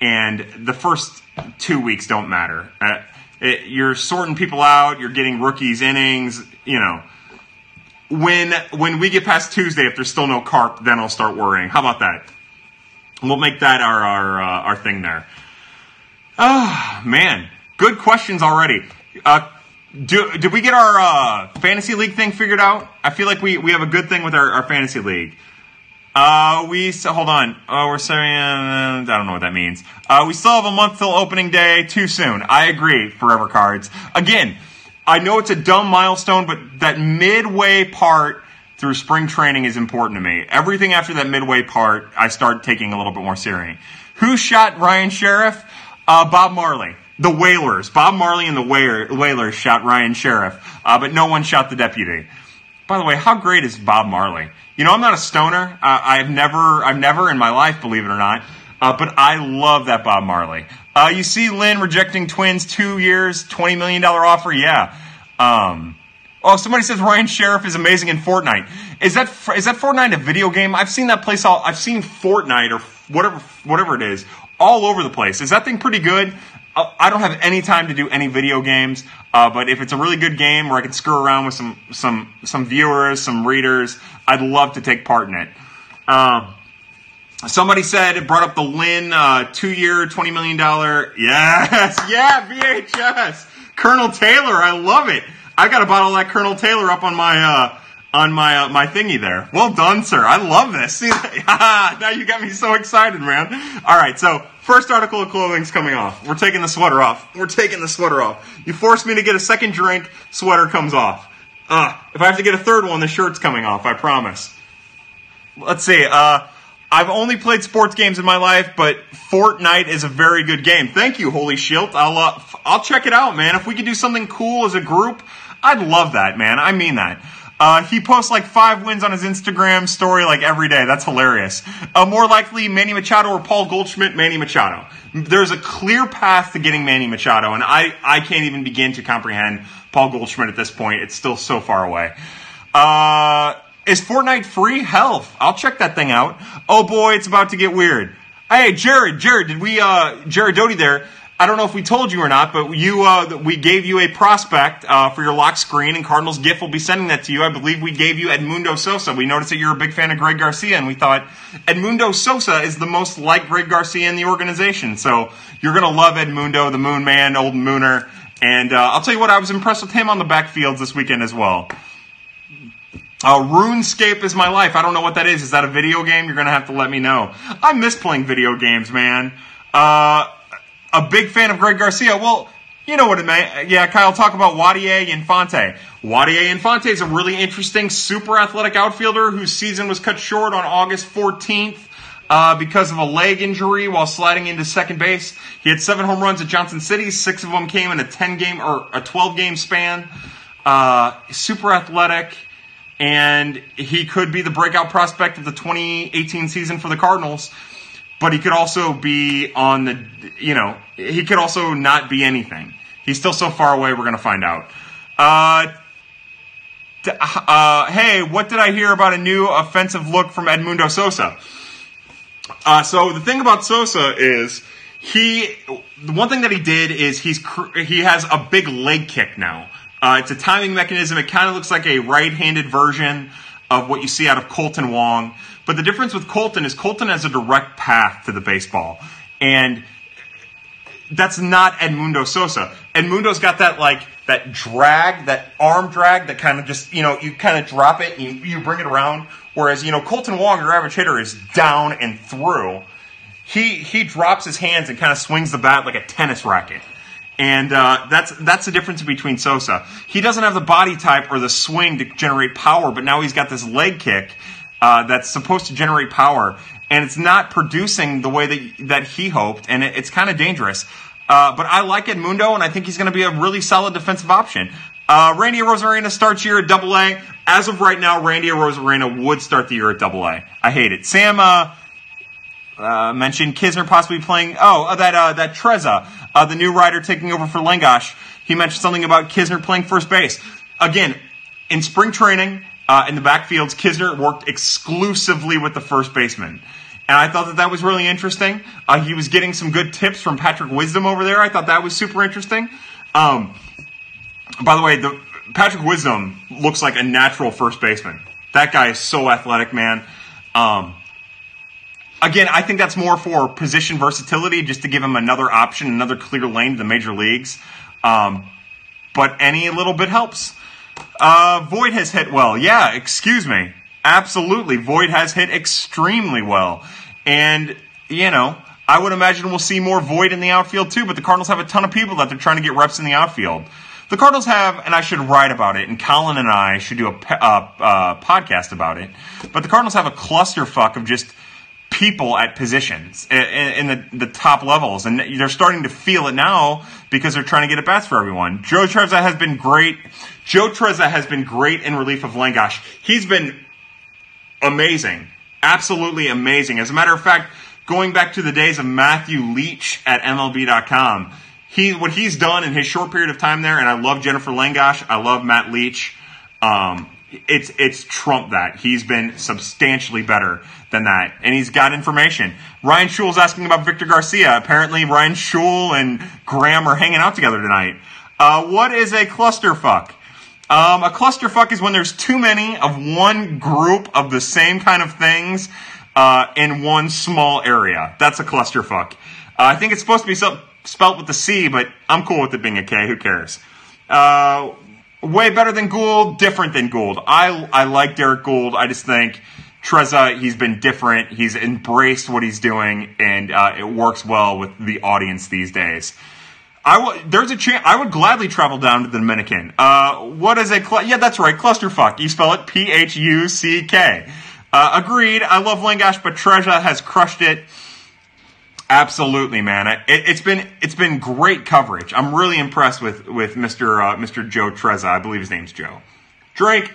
and the first two weeks don't matter. Uh, it, you're sorting people out. You're getting rookies innings. You know, when when we get past Tuesday, if there's still no carp, then I'll start worrying. How about that? We'll make that our our uh, our thing there. Oh man, good questions already. Uh, do, did we get our uh, fantasy league thing figured out? I feel like we, we have a good thing with our, our fantasy league. Uh, we so, hold on. Oh, we're saying uh, I don't know what that means. Uh, we still have a month till opening day. Too soon. I agree. Forever cards again. I know it's a dumb milestone, but that midway part through spring training is important to me. Everything after that midway part, I start taking a little bit more serious. Who shot Ryan Sherriff? Uh, Bob Marley. The Wailers. Bob Marley and the Wailers shot Ryan Sherriff, uh, but no one shot the deputy. By the way, how great is Bob Marley? You know, I'm not a stoner. Uh, I've never, I've never in my life, believe it or not, uh, but I love that Bob Marley. Uh, you see Lynn rejecting Twins two years, $20 million offer? Yeah. Um, oh, somebody says Ryan Sherriff is amazing in Fortnite. Is that, is that Fortnite a video game? I've seen that place all, I've seen Fortnite or whatever, whatever it is all over the place. Is that thing pretty good? I don't have any time to do any video games, uh, but if it's a really good game where I can screw around with some some some viewers, some readers, I'd love to take part in it. Uh, somebody said it brought up the Lynn uh, two year, twenty million dollar. Yes, yeah, VHS. Colonel Taylor, I love it. I got a bottle that Colonel Taylor up on my uh, on my uh, my thingy there. Well done, sir. I love this. See, now you got me so excited, man. All right, so first article of clothing's coming off. We're taking the sweater off. We're taking the sweater off. You forced me to get a second drink. Sweater comes off. Uh, if I have to get a third one, the shirt's coming off. I promise. Let's see. Uh, I've only played sports games in my life, but Fortnite is a very good game. Thank you, Holy Shield. I'll uh, I'll check it out, man. If we could do something cool as a group, I'd love that, man. I mean that. Uh, he posts like five wins on his Instagram story like every day. That's hilarious. Uh, more likely, Manny Machado or Paul Goldschmidt, Manny Machado. There's a clear path to getting Manny Machado, and I, I can't even begin to comprehend Paul Goldschmidt at this point. It's still so far away. Uh, is Fortnite free? Hell, I'll check that thing out. Oh boy, it's about to get weird. Hey, Jared, Jared, did we, uh, Jared Doty there, I don't know if we told you or not, but you uh, we gave you a prospect uh, for your lock screen, and Cardinals GIF will be sending that to you. I believe we gave you Edmundo Sosa. We noticed that you're a big fan of Greg Garcia, and we thought Edmundo Sosa is the most like Greg Garcia in the organization. So you're going to love Edmundo, the Moon Man, old Mooner. And uh, I'll tell you what, I was impressed with him on the backfields this weekend as well. Uh, RuneScape is my life. I don't know what that is. Is that a video game? You're gonna have to let me know. I miss playing video games, man. Uh, a big fan of Greg Garcia. Well, you know what it meant. Yeah, Kyle, talk about Wadye Ynfante. Wadye Ynfante is a really interesting, super athletic outfielder whose season was cut short on August 14th. Uh, because of a leg injury while sliding into second base. He had seven home runs at Johnson City. Six of them came in a 10 game or a 12 game span. Uh, super athletic and he could be the breakout prospect of the 2018 season for the Cardinals. But he could also be on the, you know, he could also not be anything. He's still so far away. We're going to find out. Uh, uh, hey, what did I hear about a new offensive look from Edmundo Sosa? Uh, so the thing about Sosa is he, the one thing that he did is he's he has a big leg kick now. Uh, it's a timing mechanism. It kind of looks like a right-handed version of what you see out of Kolten Wong. But the difference with Kolten is Kolten has a direct path to the baseball. And that's not Edmundo Sosa. Edmundo's got that like that drag, that arm drag that kind of just, you know, you kind of drop it and you, you bring it around. Whereas, you know, Kolten Wong, your average hitter, is down and through. He he drops his hands and kind of swings the bat like a tennis racket. And uh, that's that's the difference between Sosa. He doesn't have the body type or the swing to generate power, but now he's got this leg kick uh, that's supposed to generate power, and it's not producing the way that that he hoped, and it, it's kind of dangerous. Uh, but I like Edmundo, and I think he's going to be a really solid defensive option. Uh, Randy Arozarena starts year at Double A. As of right now, Randy Arozarena would start the year at Double A. I hate it. Sam uh, uh, mentioned Knizner possibly playing. Oh, uh, that uh, that Trezza, uh, the new rider taking over for Langosh. He mentioned something about Knizner playing first base. Again, in spring training, uh, in the backfields, Knizner worked exclusively with the first baseman. And I thought that that was really interesting. Uh, he was getting some good tips from Patrick Wisdom over there. I thought that was super interesting. Um, by the way, the, Patrick Wisdom looks like a natural first baseman. That guy is so athletic, man. Um, again, I think that's more for position versatility, just to give him another option, another clear lane to the major leagues. Um, but any little bit helps. Uh, Voit has hit well. Yeah, excuse me. Absolutely. Voit has hit extremely well. And, you know, I would imagine we'll see more Voit in the outfield too, but the Cardinals have a ton of people that they're trying to get reps in the outfield. The Cardinals have, and I should write about it, and Colin and I should do a, uh, podcast about it, but the Cardinals have a clusterfuck of just people at positions in, in the, the, top levels, and they're starting to feel it now because they're trying to get at bats for everyone. Joe Trezza has been great. Joe Trezza has been great in relief of Langosh. He's been amazing, absolutely amazing. As a matter of fact, going back to the days of Matthew Leach at MLB.com, he what he's done in his short period of time there, and I love Jenifer Langosh, I love Matt Leach. Um, it's it's Trump that he's been substantially better than that, and he's got information. Ryan Schule's asking about Victor Garcia. Apparently, Ryan Schule and Graham are hanging out together tonight. Uh, what is a clusterfuck? Um, a clusterfuck is when there's too many of one group of the same kind of things uh, in one small area. That's a clusterfuck. Uh, I think it's supposed to be so, spelt with the C, but I'm cool with it being a K. Who cares? Uh, way better than Goold, different than Goold. I I like Derrick Goold. I just think Trezza, he's been different. He's embraced what he's doing, and uh, it works well with the audience these days. I w- there's a chance I would gladly travel down to the Dominican. Uh, what is a cl- yeah? That's right, clusterfuck. You spell it P H U C K. Uh, agreed. I love Langosh, but Trezza has crushed it. Absolutely, man. It, has been it's been great coverage. I'm really impressed with with Mr. Uh, Mr. Joe Trezza. I believe his name's Joe. Drake.